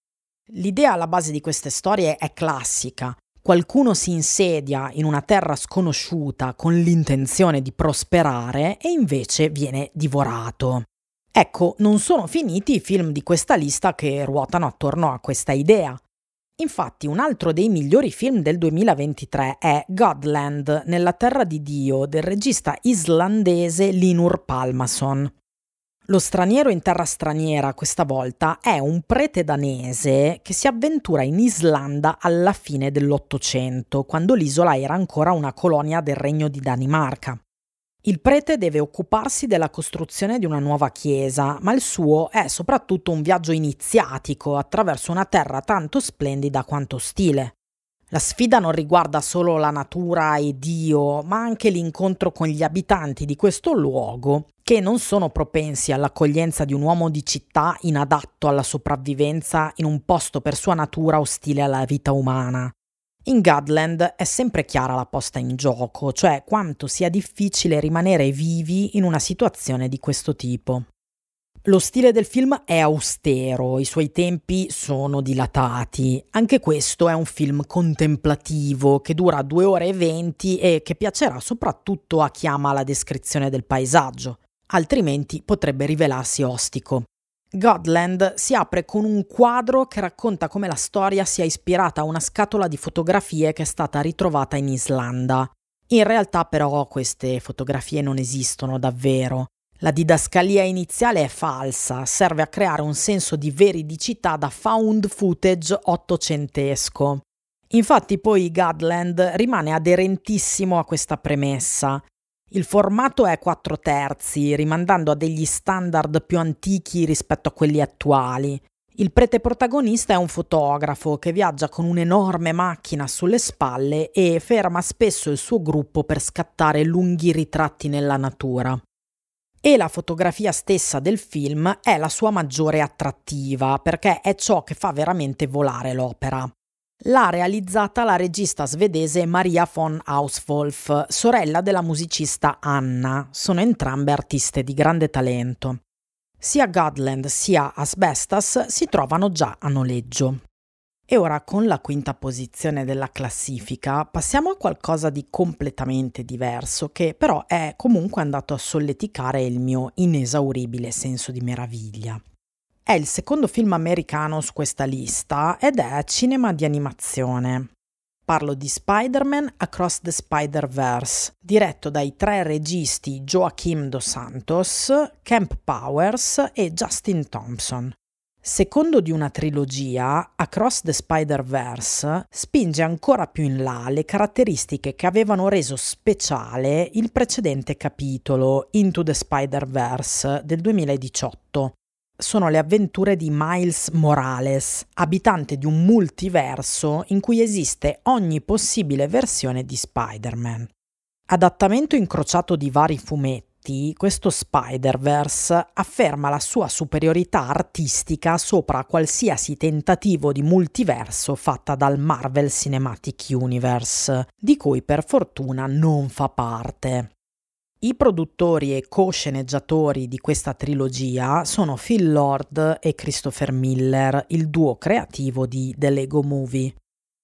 A: L'idea alla base di queste storie è classica, qualcuno si insedia in una terra sconosciuta con l'intenzione di prosperare e invece viene divorato. Ecco, non sono finiti i film di questa lista che ruotano attorno a questa idea. Infatti un altro dei migliori film del 2023 è Godland, nella terra di Dio, del regista islandese Linur Palmason. Lo straniero in terra straniera questa volta è un prete danese che si avventura in Islanda alla fine dell'Ottocento, quando l'isola era ancora una colonia del regno di Danimarca. Il prete deve occuparsi della costruzione di una nuova chiesa, ma il suo è soprattutto un viaggio iniziatico attraverso una terra tanto splendida quanto ostile. La sfida non riguarda solo la natura e Dio, ma anche l'incontro con gli abitanti di questo luogo, che non sono propensi all'accoglienza di un uomo di città inadatto alla sopravvivenza in un posto per sua natura ostile alla vita umana. In Godland è sempre chiara la posta in gioco, cioè quanto sia difficile rimanere vivi in una situazione di questo tipo. Lo stile del film è austero, i suoi tempi sono dilatati. Anche questo è un film contemplativo che dura 2 ore e 20 e che piacerà soprattutto a chi ama la descrizione del paesaggio, altrimenti potrebbe rivelarsi ostico. Godland si apre con un quadro che racconta come la storia sia ispirata a una scatola di fotografie che è stata ritrovata in Islanda. In realtà però queste fotografie non esistono davvero. La didascalia iniziale è falsa, serve a creare un senso di veridicità da found footage ottocentesco. Infatti poi Gadland rimane aderentissimo a questa premessa. Il formato è 4 terzi, rimandando a degli standard più antichi rispetto a quelli attuali. Il prete protagonista è un fotografo che viaggia con un'enorme macchina sulle spalle e ferma spesso il suo gruppo per scattare lunghi ritratti nella natura e la fotografia stessa del film è la sua maggiore attrattiva perché è ciò che fa veramente volare l'opera. L'ha realizzata la regista svedese Maria von Auswolf, sorella della musicista Anna. Sono entrambe artiste di grande talento. Sia Godland sia Asbestas si trovano già a noleggio. E ora con la quinta posizione della classifica passiamo a qualcosa di completamente diverso che però è comunque andato a solleticare il mio inesauribile senso di meraviglia. È il secondo film americano su questa lista ed è cinema di animazione. Parlo di Spider-Man Across the Spider-Verse, diretto dai tre registi Joaquim Dos Santos, Camp Powers e Justin Thompson. Secondo di una trilogia, Across the Spider-Verse spinge ancora più in là le caratteristiche che avevano reso speciale il precedente capitolo, Into the Spider-Verse, del 2018. Sono le avventure di Miles Morales, abitante di un multiverso in cui esiste ogni possibile versione di Spider-Man. Adattamento incrociato di vari fumetti questo Spider-Verse afferma la sua superiorità artistica sopra qualsiasi tentativo di multiverso fatta dal Marvel Cinematic Universe, di cui per fortuna non fa parte. I produttori e co-sceneggiatori di questa trilogia sono Phil Lord e Christopher Miller, il duo creativo di The Lego Movie.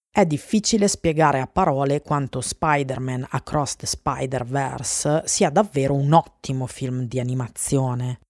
A: È difficile spiegare a parole quanto Spider-Man Across the Spider-Verse sia davvero un ottimo film di animazione.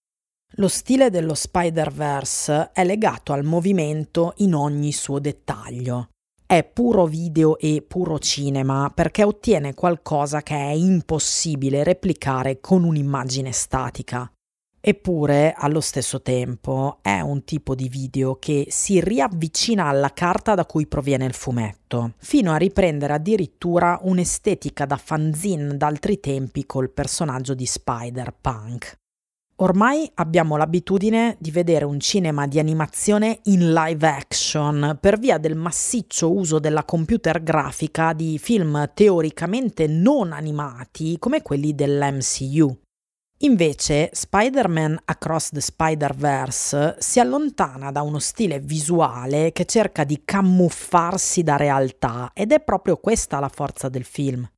A: Lo stile dello Spider-Verse è legato al movimento in ogni suo dettaglio. È puro video e puro cinema perché ottiene qualcosa che è impossibile replicare con un'immagine statica. Eppure, allo stesso tempo, è un tipo di video che si riavvicina alla carta da cui proviene il fumetto, fino a riprendere addirittura un'estetica da fanzine d'altri tempi col personaggio di Spider-Punk. Ormai abbiamo l'abitudine di vedere un cinema di animazione in live action per via del massiccio uso della computer grafica di film teoricamente non animati come quelli dell'MCU. Invece Spider-Man Across the Spider-Verse si allontana da uno stile visuale che cerca di camuffarsi da realtà ed è proprio questa la forza del film.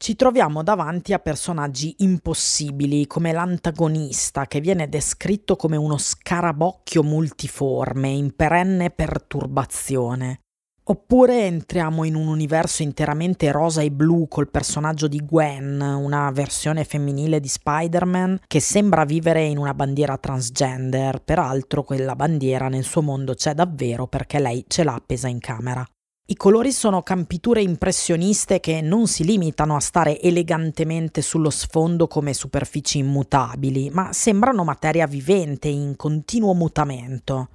A: Ci troviamo davanti a personaggi impossibili come l'antagonista che viene descritto come uno scarabocchio multiforme in perenne perturbazione. Oppure entriamo in un universo interamente rosa e blu col personaggio di Gwen, una versione femminile di Spider-Man che sembra vivere in una bandiera transgender, peraltro quella bandiera nel suo mondo c'è davvero perché lei ce l'ha appesa in camera. I colori sono campiture impressioniste che non si limitano a stare elegantemente sullo sfondo come superfici immutabili, ma sembrano materia vivente in continuo mutamento.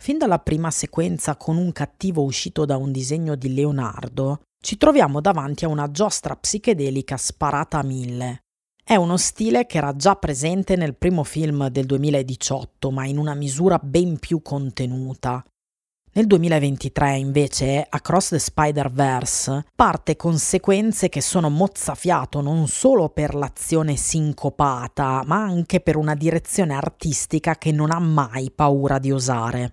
A: Fin dalla prima sequenza con un cattivo uscito da un disegno di Leonardo, ci troviamo davanti a una giostra psichedelica sparata a mille. È uno stile che era già presente nel primo film del 2018, ma in una misura ben più contenuta. Nel 2023 invece Across the Spider-Verse parte con sequenze che sono mozzafiato non solo per l'azione sincopata, ma anche per una direzione artistica che non ha mai paura di osare.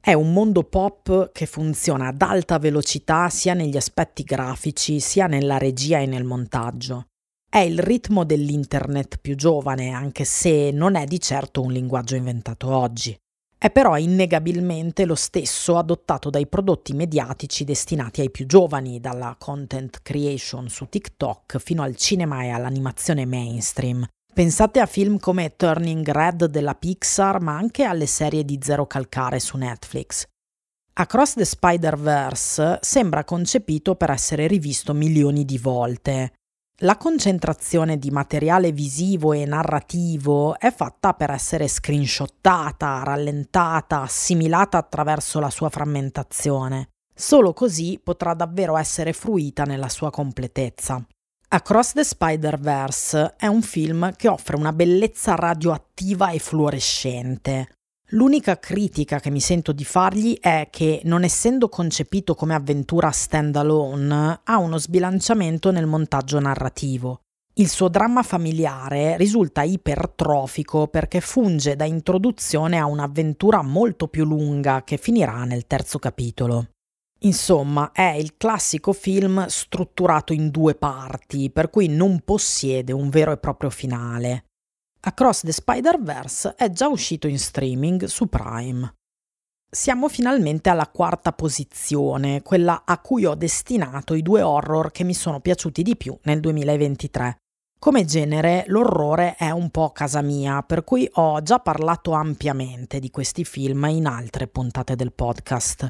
A: È un mondo pop che funziona ad alta velocità sia negli aspetti grafici sia nella regia e nel montaggio. È il ritmo dell'internet più giovane, anche se non è di certo un linguaggio inventato oggi. È però innegabilmente lo stesso adottato dai prodotti mediatici destinati ai più giovani, dalla content creation su TikTok fino al cinema e all'animazione mainstream. Pensate a film come Turning Red della Pixar, ma anche alle serie di Zero Calcare su Netflix. Across the Spider-Verse sembra concepito per essere rivisto milioni di volte. La concentrazione di materiale visivo e narrativo è fatta per essere screenshottata, rallentata, assimilata attraverso la sua frammentazione. Solo così potrà davvero essere fruita nella sua completezza. Across the Spider-Verse è un film che offre una bellezza radioattiva e fluorescente, L'unica critica che mi sento di fargli è che, non essendo concepito come avventura standalone, ha uno sbilanciamento nel montaggio narrativo. Il suo dramma familiare risulta ipertrofico perché funge da introduzione a un'avventura molto più lunga che finirà nel terzo capitolo. Insomma, è il classico film strutturato in due parti, per cui non possiede un vero e proprio finale. Across the Spider-Verse è già uscito in streaming su Prime. Siamo finalmente alla quarta posizione, quella a cui ho destinato i due horror che mi sono piaciuti di più nel 2023. Come genere, l'orrore è un po' casa mia, per cui ho già parlato ampiamente di questi film in altre puntate del podcast.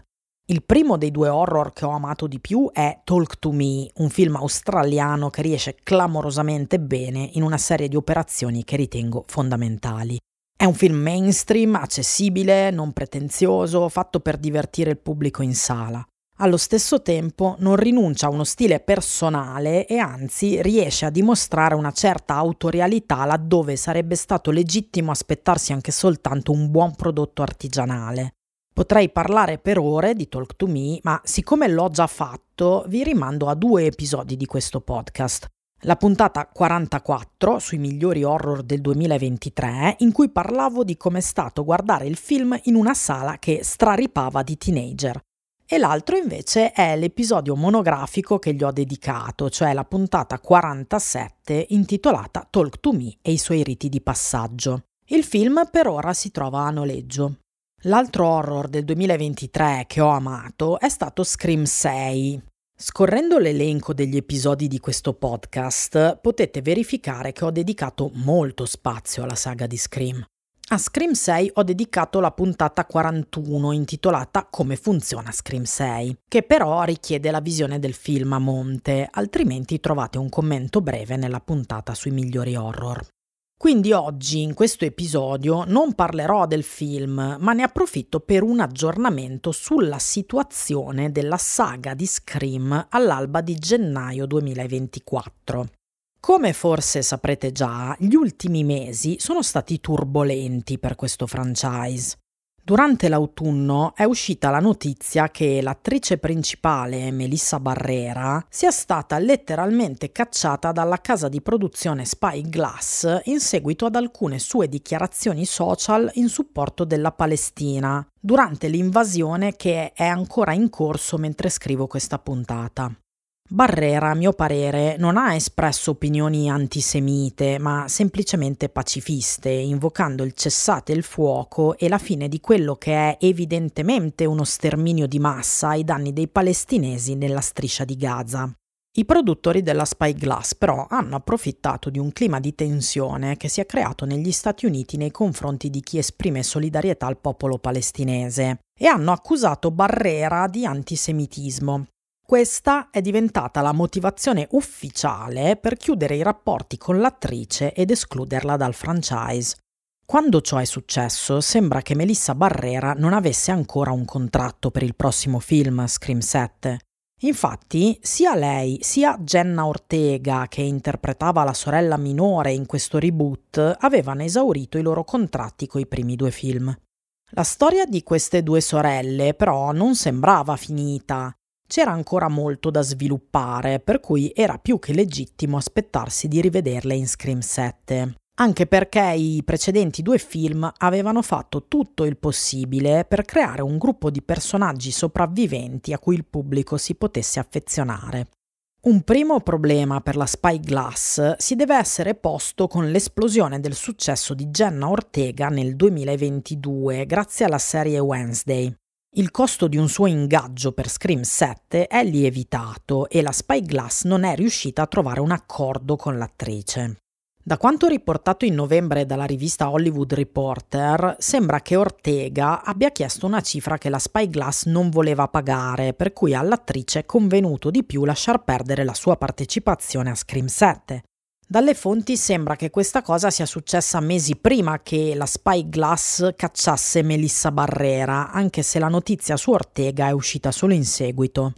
A: Il primo dei due horror che ho amato di più è Talk to Me, un film australiano che riesce clamorosamente bene in una serie di operazioni che ritengo fondamentali. È un film mainstream, accessibile, non pretenzioso, fatto per divertire il pubblico in sala. Allo stesso tempo non rinuncia a uno stile personale e anzi riesce a dimostrare una certa autorialità laddove sarebbe stato legittimo aspettarsi anche soltanto un buon prodotto artigianale. Potrei parlare per ore di Talk to Me, ma siccome l'ho già fatto, vi rimando a due episodi di questo podcast. La puntata 44 sui migliori horror del 2023, in cui parlavo di com'è stato guardare il film in una sala che straripava di teenager. E l'altro invece è l'episodio monografico che gli ho dedicato, cioè la puntata 47 intitolata Talk to Me e i suoi riti di passaggio. Il film per ora si trova a noleggio. L'altro horror del 2023 che ho amato è stato Scream 6. Scorrendo l'elenco degli episodi di questo podcast, potete verificare che ho dedicato molto spazio alla saga di Scream. A Scream 6 ho dedicato la puntata 41 intitolata Come funziona Scream 6, che però richiede la visione del film a monte, altrimenti trovate un commento breve nella puntata sui migliori horror. Quindi oggi in questo episodio non parlerò del film, ma ne approfitto per un aggiornamento sulla situazione della saga di Scream all'alba di gennaio 2024. Come forse saprete già, gli ultimi mesi sono stati turbolenti per questo franchise. Durante l'autunno è uscita la notizia che l'attrice principale, Melissa Barrera, sia stata letteralmente cacciata dalla casa di produzione Spyglass in seguito ad alcune sue dichiarazioni social in supporto della Palestina, durante l'invasione che è ancora in corso mentre scrivo questa puntata. Barrera, a mio parere, non ha espresso opinioni antisemite, ma semplicemente pacifiste, invocando il cessate il fuoco e la fine di quello che è evidentemente uno sterminio di massa ai danni dei palestinesi nella striscia di Gaza. I produttori della Spyglass però hanno approfittato di un clima di tensione che si è creato negli Stati Uniti nei confronti di chi esprime solidarietà al popolo palestinese e hanno accusato Barrera di antisemitismo, questa è diventata la motivazione ufficiale per chiudere i rapporti con l'attrice ed escluderla dal franchise. Quando ciò è successo, sembra che Melissa Barrera non avesse ancora un contratto per il prossimo film Scream 7. Infatti, sia lei sia Jenna Ortega, che interpretava la sorella minore in questo reboot, avevano esaurito i loro contratti coi primi due film. La storia di queste due sorelle però non sembrava finita. C'era ancora molto da sviluppare, per cui era più che legittimo aspettarsi di rivederle in Scream 7 anche perché i precedenti due film avevano fatto tutto il possibile per creare un gruppo di personaggi sopravviventi a cui il pubblico si potesse affezionare. Un primo problema per la Spyglass si deve essere posto con l'esplosione del successo di Jenna Ortega nel 2022 grazie alla serie Wednesday. Il costo di un suo ingaggio per Scream 7 è lievitato e la Spyglass non è riuscita a trovare un accordo con l'attrice. Da quanto riportato in novembre dalla rivista Hollywood Reporter, sembra che Ortega abbia chiesto una cifra che la Spyglass non voleva pagare, per cui all'attrice è convenuto di più lasciar perdere la sua partecipazione a Scream 7. Dalle fonti sembra che questa cosa sia successa mesi prima che la Spyglass cacciasse Melissa Barrera, anche se la notizia su Ortega è uscita solo in seguito.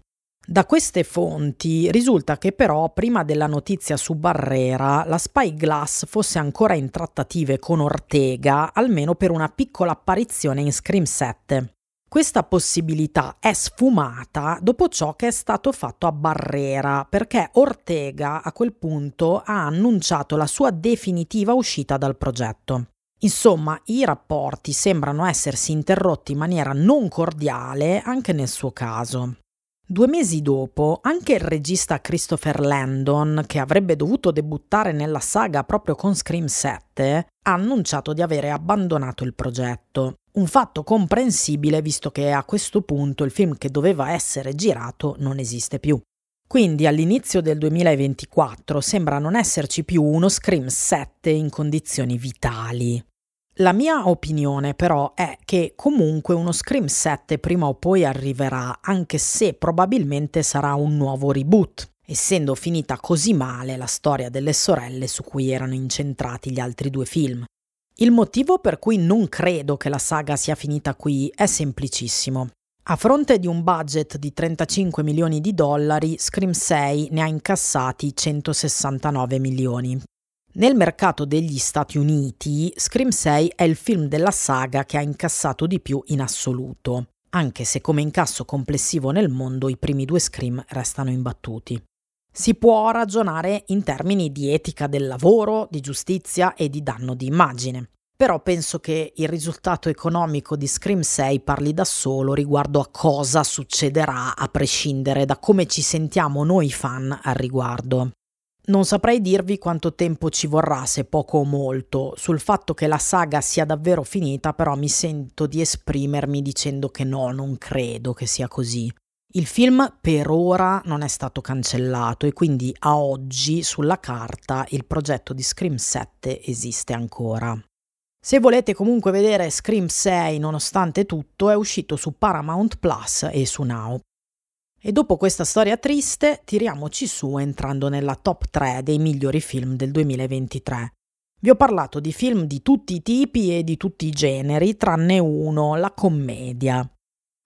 A: Da queste fonti risulta che però prima della notizia su Barrera la Spyglass fosse ancora in trattative con Ortega almeno per una piccola apparizione in Scream 7. Questa possibilità è sfumata dopo ciò che è stato fatto a Barrera, perché Ortega a quel punto ha annunciato la sua definitiva uscita dal progetto. Insomma, i rapporti sembrano essersi interrotti in maniera non cordiale anche nel suo caso. Due mesi dopo, anche il regista Christopher Landon, che avrebbe dovuto debuttare nella saga proprio con Scream 7, ha annunciato di avere abbandonato il progetto. Un fatto comprensibile visto che a questo punto il film che doveva essere girato non esiste più. Quindi all'inizio del 2024 sembra non esserci più uno Scream 7 in condizioni vitali. La mia opinione però è che comunque uno Scream 7 prima o poi arriverà, anche se probabilmente sarà un nuovo reboot, essendo finita così male la storia delle sorelle su cui erano incentrati gli altri due film. Il motivo per cui non credo che la saga sia finita qui è semplicissimo. A fronte di un budget di 35 milioni di dollari, Scream 6 ne ha incassati 169 milioni, nel mercato degli Stati Uniti, Scream 6 è il film della saga che ha incassato di più in assoluto, anche se come incasso complessivo nel mondo i primi due Scream restano imbattuti. Si può ragionare in termini di etica del lavoro, di giustizia e di danno di immagine. Però penso che il risultato economico di Scream 6 parli da solo riguardo a cosa succederà a prescindere da come ci sentiamo noi fan al riguardo. Non saprei dirvi quanto tempo ci vorrà, se poco o molto, sul fatto che la saga sia davvero finita, però mi sento di esprimermi dicendo che no, non credo che sia così. Il film per ora non è stato cancellato e quindi a oggi sulla carta il progetto di Scream 7 esiste ancora. Se volete comunque vedere Scream 6 nonostante tutto è uscito su Paramount Plus e su Now. E dopo questa storia triste, tiriamoci su entrando nella top 3 dei migliori film del 2023. Vi ho parlato di film di tutti i tipi e di tutti i generi, tranne uno, la commedia.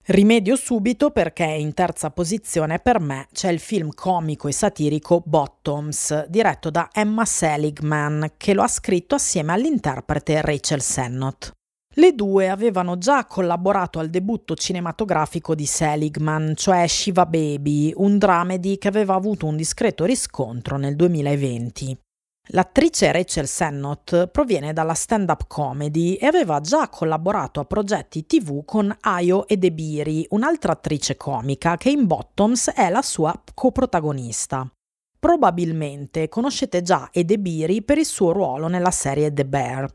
A: Rimedio subito perché in terza posizione per me c'è il film comico e satirico Bottoms, diretto da Emma Seligman, che lo ha scritto assieme all'interprete Rachel Sennott. Le due avevano già collaborato al debutto cinematografico di Seligman, cioè Shiva Baby, un dramedy che aveva avuto un discreto riscontro nel 2020. L'attrice Rachel Sennott proviene dalla stand-up comedy e aveva già collaborato a progetti tv con Ayo Edebiri, un'altra attrice comica che in Bottoms è la sua coprotagonista. Probabilmente conoscete già Edebiri per il suo ruolo nella serie The Bear.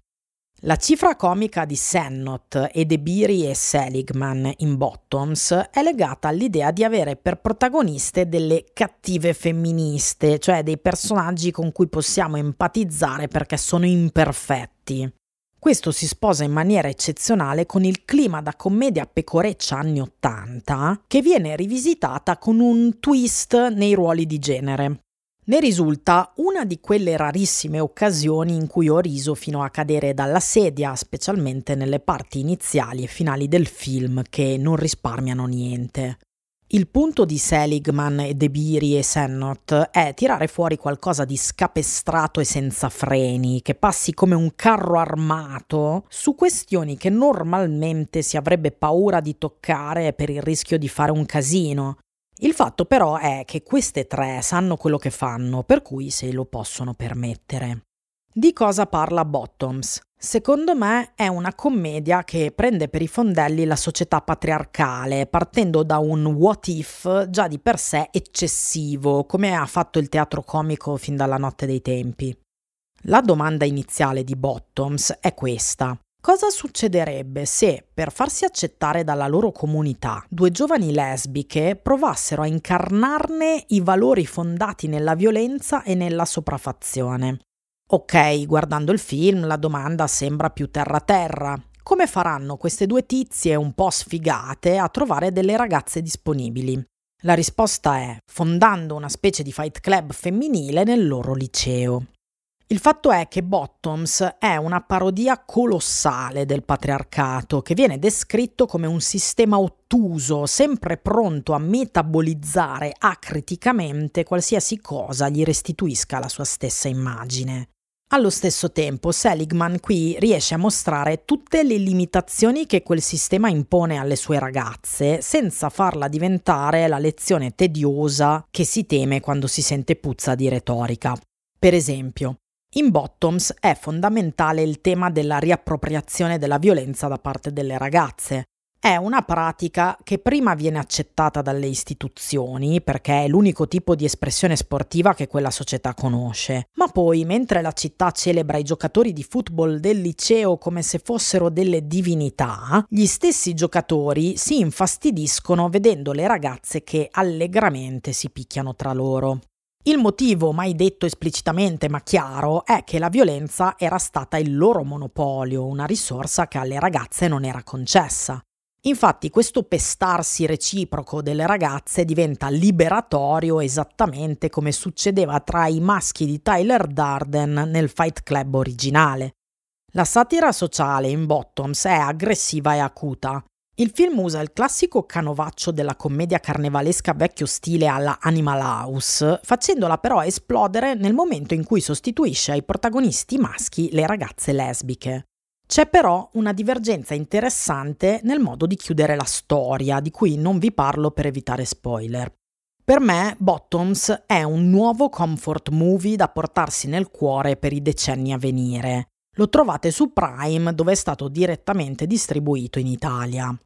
A: La cifra comica di Sennott e De Biri e Seligman in Bottoms è legata all'idea di avere per protagoniste delle cattive femministe, cioè dei personaggi con cui possiamo empatizzare perché sono imperfetti. Questo si sposa in maniera eccezionale con il clima da commedia pecoreccia anni Ottanta, che viene rivisitata con un twist nei ruoli di genere. Ne risulta una di quelle rarissime occasioni in cui ho riso fino a cadere dalla sedia, specialmente nelle parti iniziali e finali del film che non risparmiano niente. Il punto di Seligman e De Biri e Sennott è tirare fuori qualcosa di scapestrato e senza freni, che passi come un carro armato su questioni che normalmente si avrebbe paura di toccare per il rischio di fare un casino. Il fatto però è che queste tre sanno quello che fanno, per cui se lo possono permettere. Di cosa parla Bottoms? Secondo me è una commedia che prende per i fondelli la società patriarcale, partendo da un what if già di per sé eccessivo, come ha fatto il teatro comico fin dalla notte dei tempi. La domanda iniziale di Bottoms è questa. Cosa succederebbe se, per farsi accettare dalla loro comunità, due giovani lesbiche provassero a incarnarne i valori fondati nella violenza e nella sopraffazione? Ok, guardando il film la domanda sembra più terra-terra. Come faranno queste due tizie un po' sfigate a trovare delle ragazze disponibili? La risposta è fondando una specie di fight club femminile nel loro liceo. Il fatto è che Bottoms è una parodia colossale del patriarcato che viene descritto come un sistema ottuso, sempre pronto a metabolizzare acriticamente qualsiasi cosa gli restituisca la sua stessa immagine. Allo stesso tempo, Seligman qui riesce a mostrare tutte le limitazioni che quel sistema impone alle sue ragazze, senza farla diventare la lezione tediosa che si teme quando si sente puzza di retorica. Per esempio, in Bottoms è fondamentale il tema della riappropriazione della violenza da parte delle ragazze, è una pratica che prima viene accettata dalle istituzioni perché è l'unico tipo di espressione sportiva che quella società conosce, ma poi mentre la città celebra i giocatori di football del liceo come se fossero delle divinità, gli stessi giocatori si infastidiscono vedendo le ragazze che allegramente si picchiano tra loro. Il motivo, mai detto esplicitamente ma chiaro, è che la violenza era stata il loro monopolio, una risorsa che alle ragazze non era concessa. Infatti questo pestarsi reciproco delle ragazze diventa liberatorio esattamente come succedeva tra i maschi di Tyler Darden nel Fight Club originale. La satira sociale in Bottoms è aggressiva e acuta. Il film usa il classico canovaccio della commedia carnevalesca vecchio stile alla Animal House, facendola però esplodere nel momento in cui sostituisce ai protagonisti maschi le ragazze lesbiche. C'è però una divergenza interessante nel modo di chiudere la storia, di cui non vi parlo per evitare spoiler. Per me Bottoms è un nuovo comfort movie da portarsi nel cuore per i decenni a venire. Lo trovate su Prime dove è stato direttamente distribuito in Italia.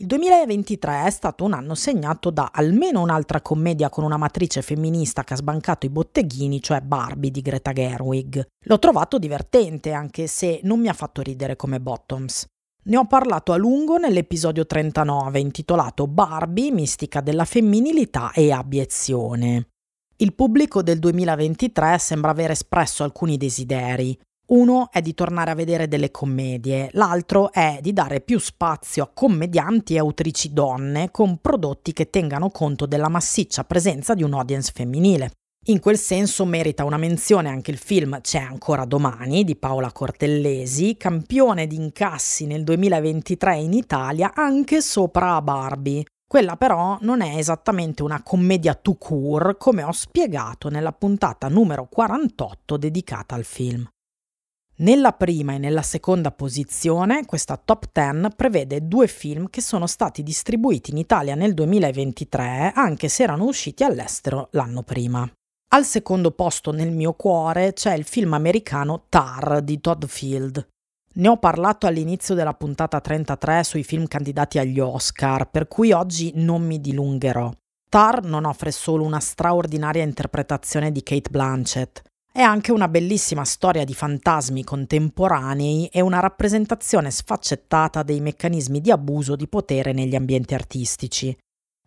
A: Il 2023 è stato un anno segnato da almeno un'altra commedia con una matrice femminista che ha sbancato i botteghini, cioè Barbie di Greta Gerwig. L'ho trovato divertente, anche se non mi ha fatto ridere come Bottoms. Ne ho parlato a lungo nell'episodio 39 intitolato Barbie, mistica della femminilità e abiezione. Il pubblico del 2023 sembra aver espresso alcuni desideri. Uno è di tornare a vedere delle commedie, l'altro è di dare più spazio a commedianti e autrici donne con prodotti che tengano conto della massiccia presenza di un audience femminile. In quel senso merita una menzione anche il film C'è ancora domani di Paola Cortellesi, campione di incassi nel 2023 in Italia anche sopra a Barbie. Quella però non è esattamente una commedia to court come ho spiegato nella puntata numero 48 dedicata al film. Nella prima e nella seconda posizione, questa top 10 prevede due film che sono stati distribuiti in Italia nel 2023, anche se erano usciti all'estero l'anno prima. Al secondo posto nel mio cuore c'è il film americano Tar di Todd Field. Ne ho parlato all'inizio della puntata 33 sui film candidati agli Oscar, per cui oggi non mi dilungherò. Tar non offre solo una straordinaria interpretazione di Kate Blanchett, è anche una bellissima storia di fantasmi contemporanei e una rappresentazione sfaccettata dei meccanismi di abuso di potere negli ambienti artistici.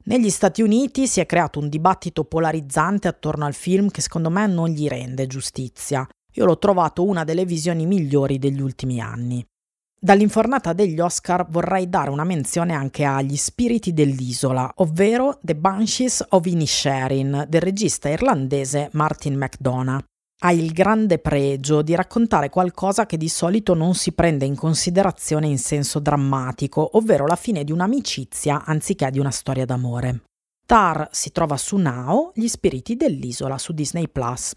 A: Negli Stati Uniti si è creato un dibattito polarizzante attorno al film che secondo me non gli rende giustizia. Io l'ho trovato una delle visioni migliori degli ultimi anni. Dall'infornata degli Oscar vorrei dare una menzione anche agli spiriti dell'isola, ovvero The Banshees of Inisherin del regista irlandese Martin McDonough. Ha il grande pregio di raccontare qualcosa che di solito non si prende in considerazione in senso drammatico, ovvero la fine di un'amicizia anziché di una storia d'amore. Tar si trova su Now, Gli spiriti dell'isola su Disney Plus.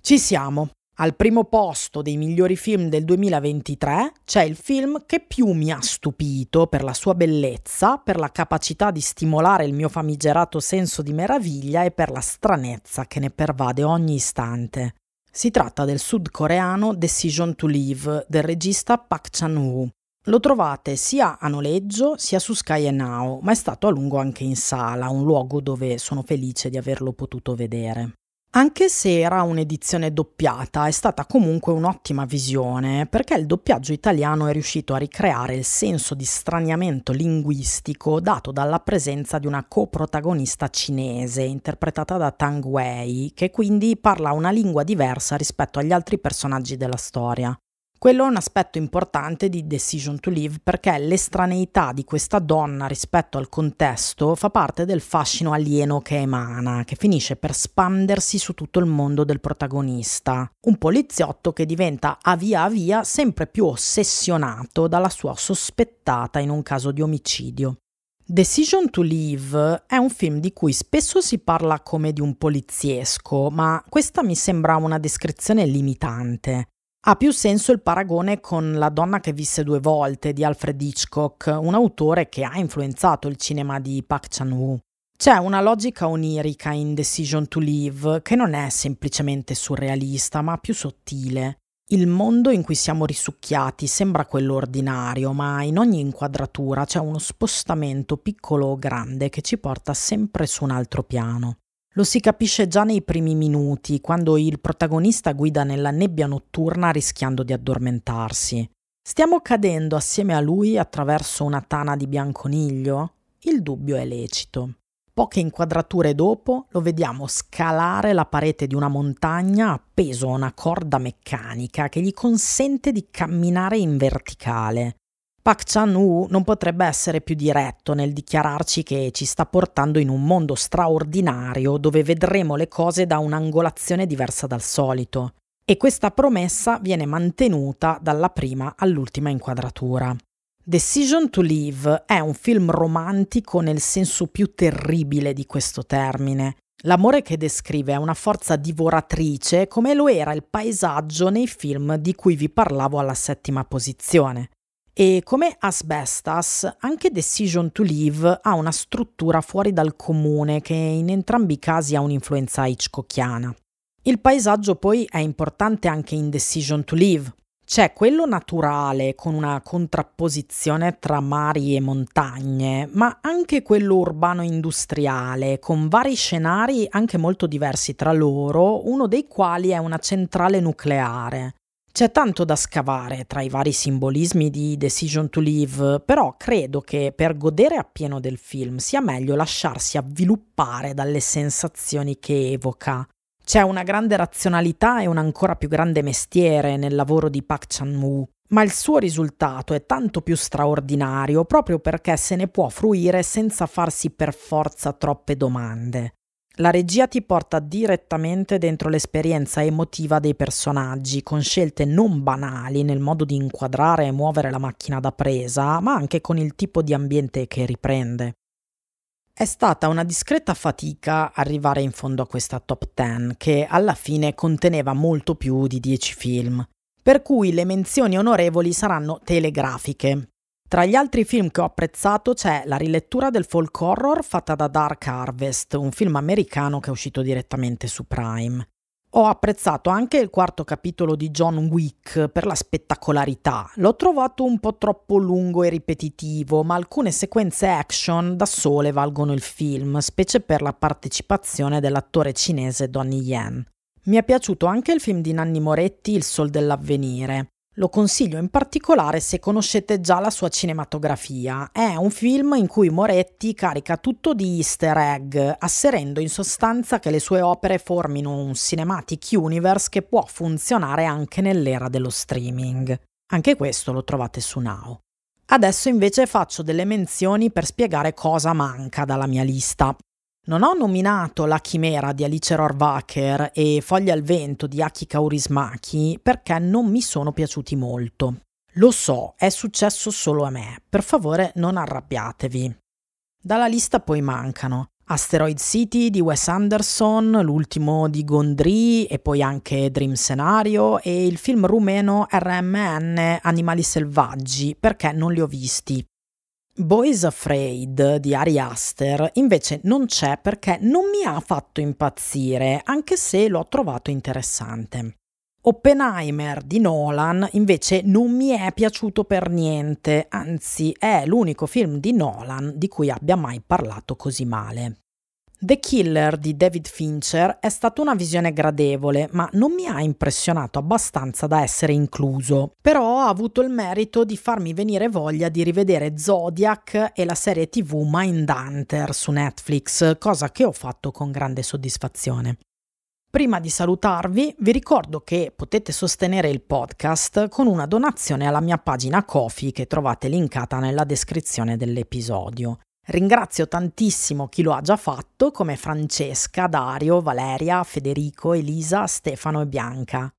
A: Ci siamo. Al primo posto dei migliori film del 2023 c'è il film che più mi ha stupito per la sua bellezza, per la capacità di stimolare il mio famigerato senso di meraviglia e per la stranezza che ne pervade ogni istante. Si tratta del sudcoreano Decision to Live del regista Park Chan-woo. Lo trovate sia a noleggio sia su Sky Now, ma è stato a lungo anche in sala, un luogo dove sono felice di averlo potuto vedere. Anche se era un'edizione doppiata, è stata comunque un'ottima visione, perché il doppiaggio italiano è riuscito a ricreare il senso di straniamento linguistico dato dalla presenza di una coprotagonista cinese, interpretata da Tang Wei, che quindi parla una lingua diversa rispetto agli altri personaggi della storia. Quello è un aspetto importante di Decision to Live perché l'estraneità di questa donna rispetto al contesto fa parte del fascino alieno che emana, che finisce per spandersi su tutto il mondo del protagonista. Un poliziotto che diventa a via a via sempre più ossessionato dalla sua sospettata in un caso di omicidio. Decision to Live è un film di cui spesso si parla come di un poliziesco, ma questa mi sembra una descrizione limitante. Ha più senso il paragone con La donna che visse due volte di Alfred Hitchcock, un autore che ha influenzato il cinema di Park Chan-woo. C'è una logica onirica in Decision to Live che non è semplicemente surrealista, ma più sottile. Il mondo in cui siamo risucchiati sembra quello ordinario, ma in ogni inquadratura c'è uno spostamento piccolo o grande che ci porta sempre su un altro piano. Lo si capisce già nei primi minuti, quando il protagonista guida nella nebbia notturna rischiando di addormentarsi. Stiamo cadendo assieme a lui attraverso una tana di bianconiglio? Il dubbio è lecito. Poche inquadrature dopo lo vediamo scalare la parete di una montagna appeso a una corda meccanica che gli consente di camminare in verticale. Pak Chan-woo non potrebbe essere più diretto nel dichiararci che ci sta portando in un mondo straordinario dove vedremo le cose da un'angolazione diversa dal solito. E questa promessa viene mantenuta dalla prima all'ultima inquadratura. Decision to Live è un film romantico nel senso più terribile di questo termine. L'amore che descrive è una forza divoratrice come lo era il paesaggio nei film di cui vi parlavo alla settima posizione. E come Asbestas, anche Decision to Live ha una struttura fuori dal comune che in entrambi i casi ha un'influenza hitchcockiana. Il paesaggio poi è importante anche in Decision to Live. C'è quello naturale con una contrapposizione tra mari e montagne, ma anche quello urbano industriale con vari scenari anche molto diversi tra loro, uno dei quali è una centrale nucleare. C'è tanto da scavare tra i vari simbolismi di Decision to Live, però credo che per godere appieno del film sia meglio lasciarsi avviluppare dalle sensazioni che evoca. C'è una grande razionalità e un ancora più grande mestiere nel lavoro di Park Chan-woo, ma il suo risultato è tanto più straordinario proprio perché se ne può fruire senza farsi per forza troppe domande. La regia ti porta direttamente dentro l'esperienza emotiva dei personaggi, con scelte non banali nel modo di inquadrare e muovere la macchina da presa, ma anche con il tipo di ambiente che riprende. È stata una discreta fatica arrivare in fondo a questa top 10, che alla fine conteneva molto più di 10 film, per cui le menzioni onorevoli saranno telegrafiche. Tra gli altri film che ho apprezzato c'è la rilettura del folk horror fatta da Dark Harvest, un film americano che è uscito direttamente su Prime. Ho apprezzato anche il quarto capitolo di John Wick per la spettacolarità. L'ho trovato un po' troppo lungo e ripetitivo, ma alcune sequenze action da sole valgono il film, specie per la partecipazione dell'attore cinese Donnie Yen. Mi è piaciuto anche il film di Nanni Moretti Il Sol dell'Avvenire. Lo consiglio in particolare se conoscete già la sua cinematografia. È un film in cui Moretti carica tutto di easter egg, asserendo in sostanza che le sue opere formino un cinematic universe che può funzionare anche nell'era dello streaming. Anche questo lo trovate su Now. Adesso invece faccio delle menzioni per spiegare cosa manca dalla mia lista. Non ho nominato La Chimera di Alice Rohrwacher e Foglia al vento di Aki Kaurismaki perché non mi sono piaciuti molto. Lo so, è successo solo a me. Per favore non arrabbiatevi. Dalla lista poi mancano Asteroid City di Wes Anderson, l'ultimo di Gondry e poi anche Dream Scenario e il film rumeno RMN Animali selvaggi perché non li ho visti. Boys Afraid di Ari Aster invece non c'è perché non mi ha fatto impazzire, anche se l'ho trovato interessante. Oppenheimer di Nolan invece non mi è piaciuto per niente, anzi è l'unico film di Nolan di cui abbia mai parlato così male. The Killer di David Fincher è stata una visione gradevole, ma non mi ha impressionato abbastanza da essere incluso. Però ha avuto il merito di farmi venire voglia di rivedere Zodiac e la serie TV Mindhunter su Netflix, cosa che ho fatto con grande soddisfazione. Prima di salutarvi, vi ricordo che potete sostenere il podcast con una donazione alla mia pagina Kofi che trovate linkata nella descrizione dell'episodio. Ringrazio tantissimo chi lo ha già fatto, come Francesca, Dario, Valeria, Federico, Elisa, Stefano e Bianca.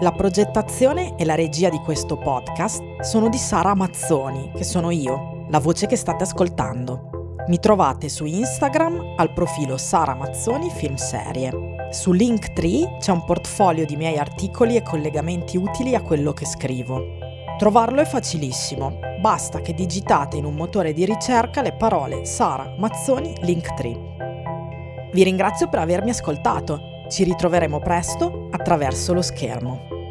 A: La progettazione e la regia di questo podcast sono di Sara Mazzoni, che sono io, la voce che state ascoltando. Mi trovate su Instagram al profilo Sara Mazzoni Film Serie. Su Linktree c'è un portfolio di miei articoli e collegamenti utili a quello che scrivo. Trovarlo è facilissimo, basta che digitate in un motore di ricerca le parole Sara Mazzoni Linktree. Vi ringrazio per avermi ascoltato, ci ritroveremo presto attraverso lo schermo.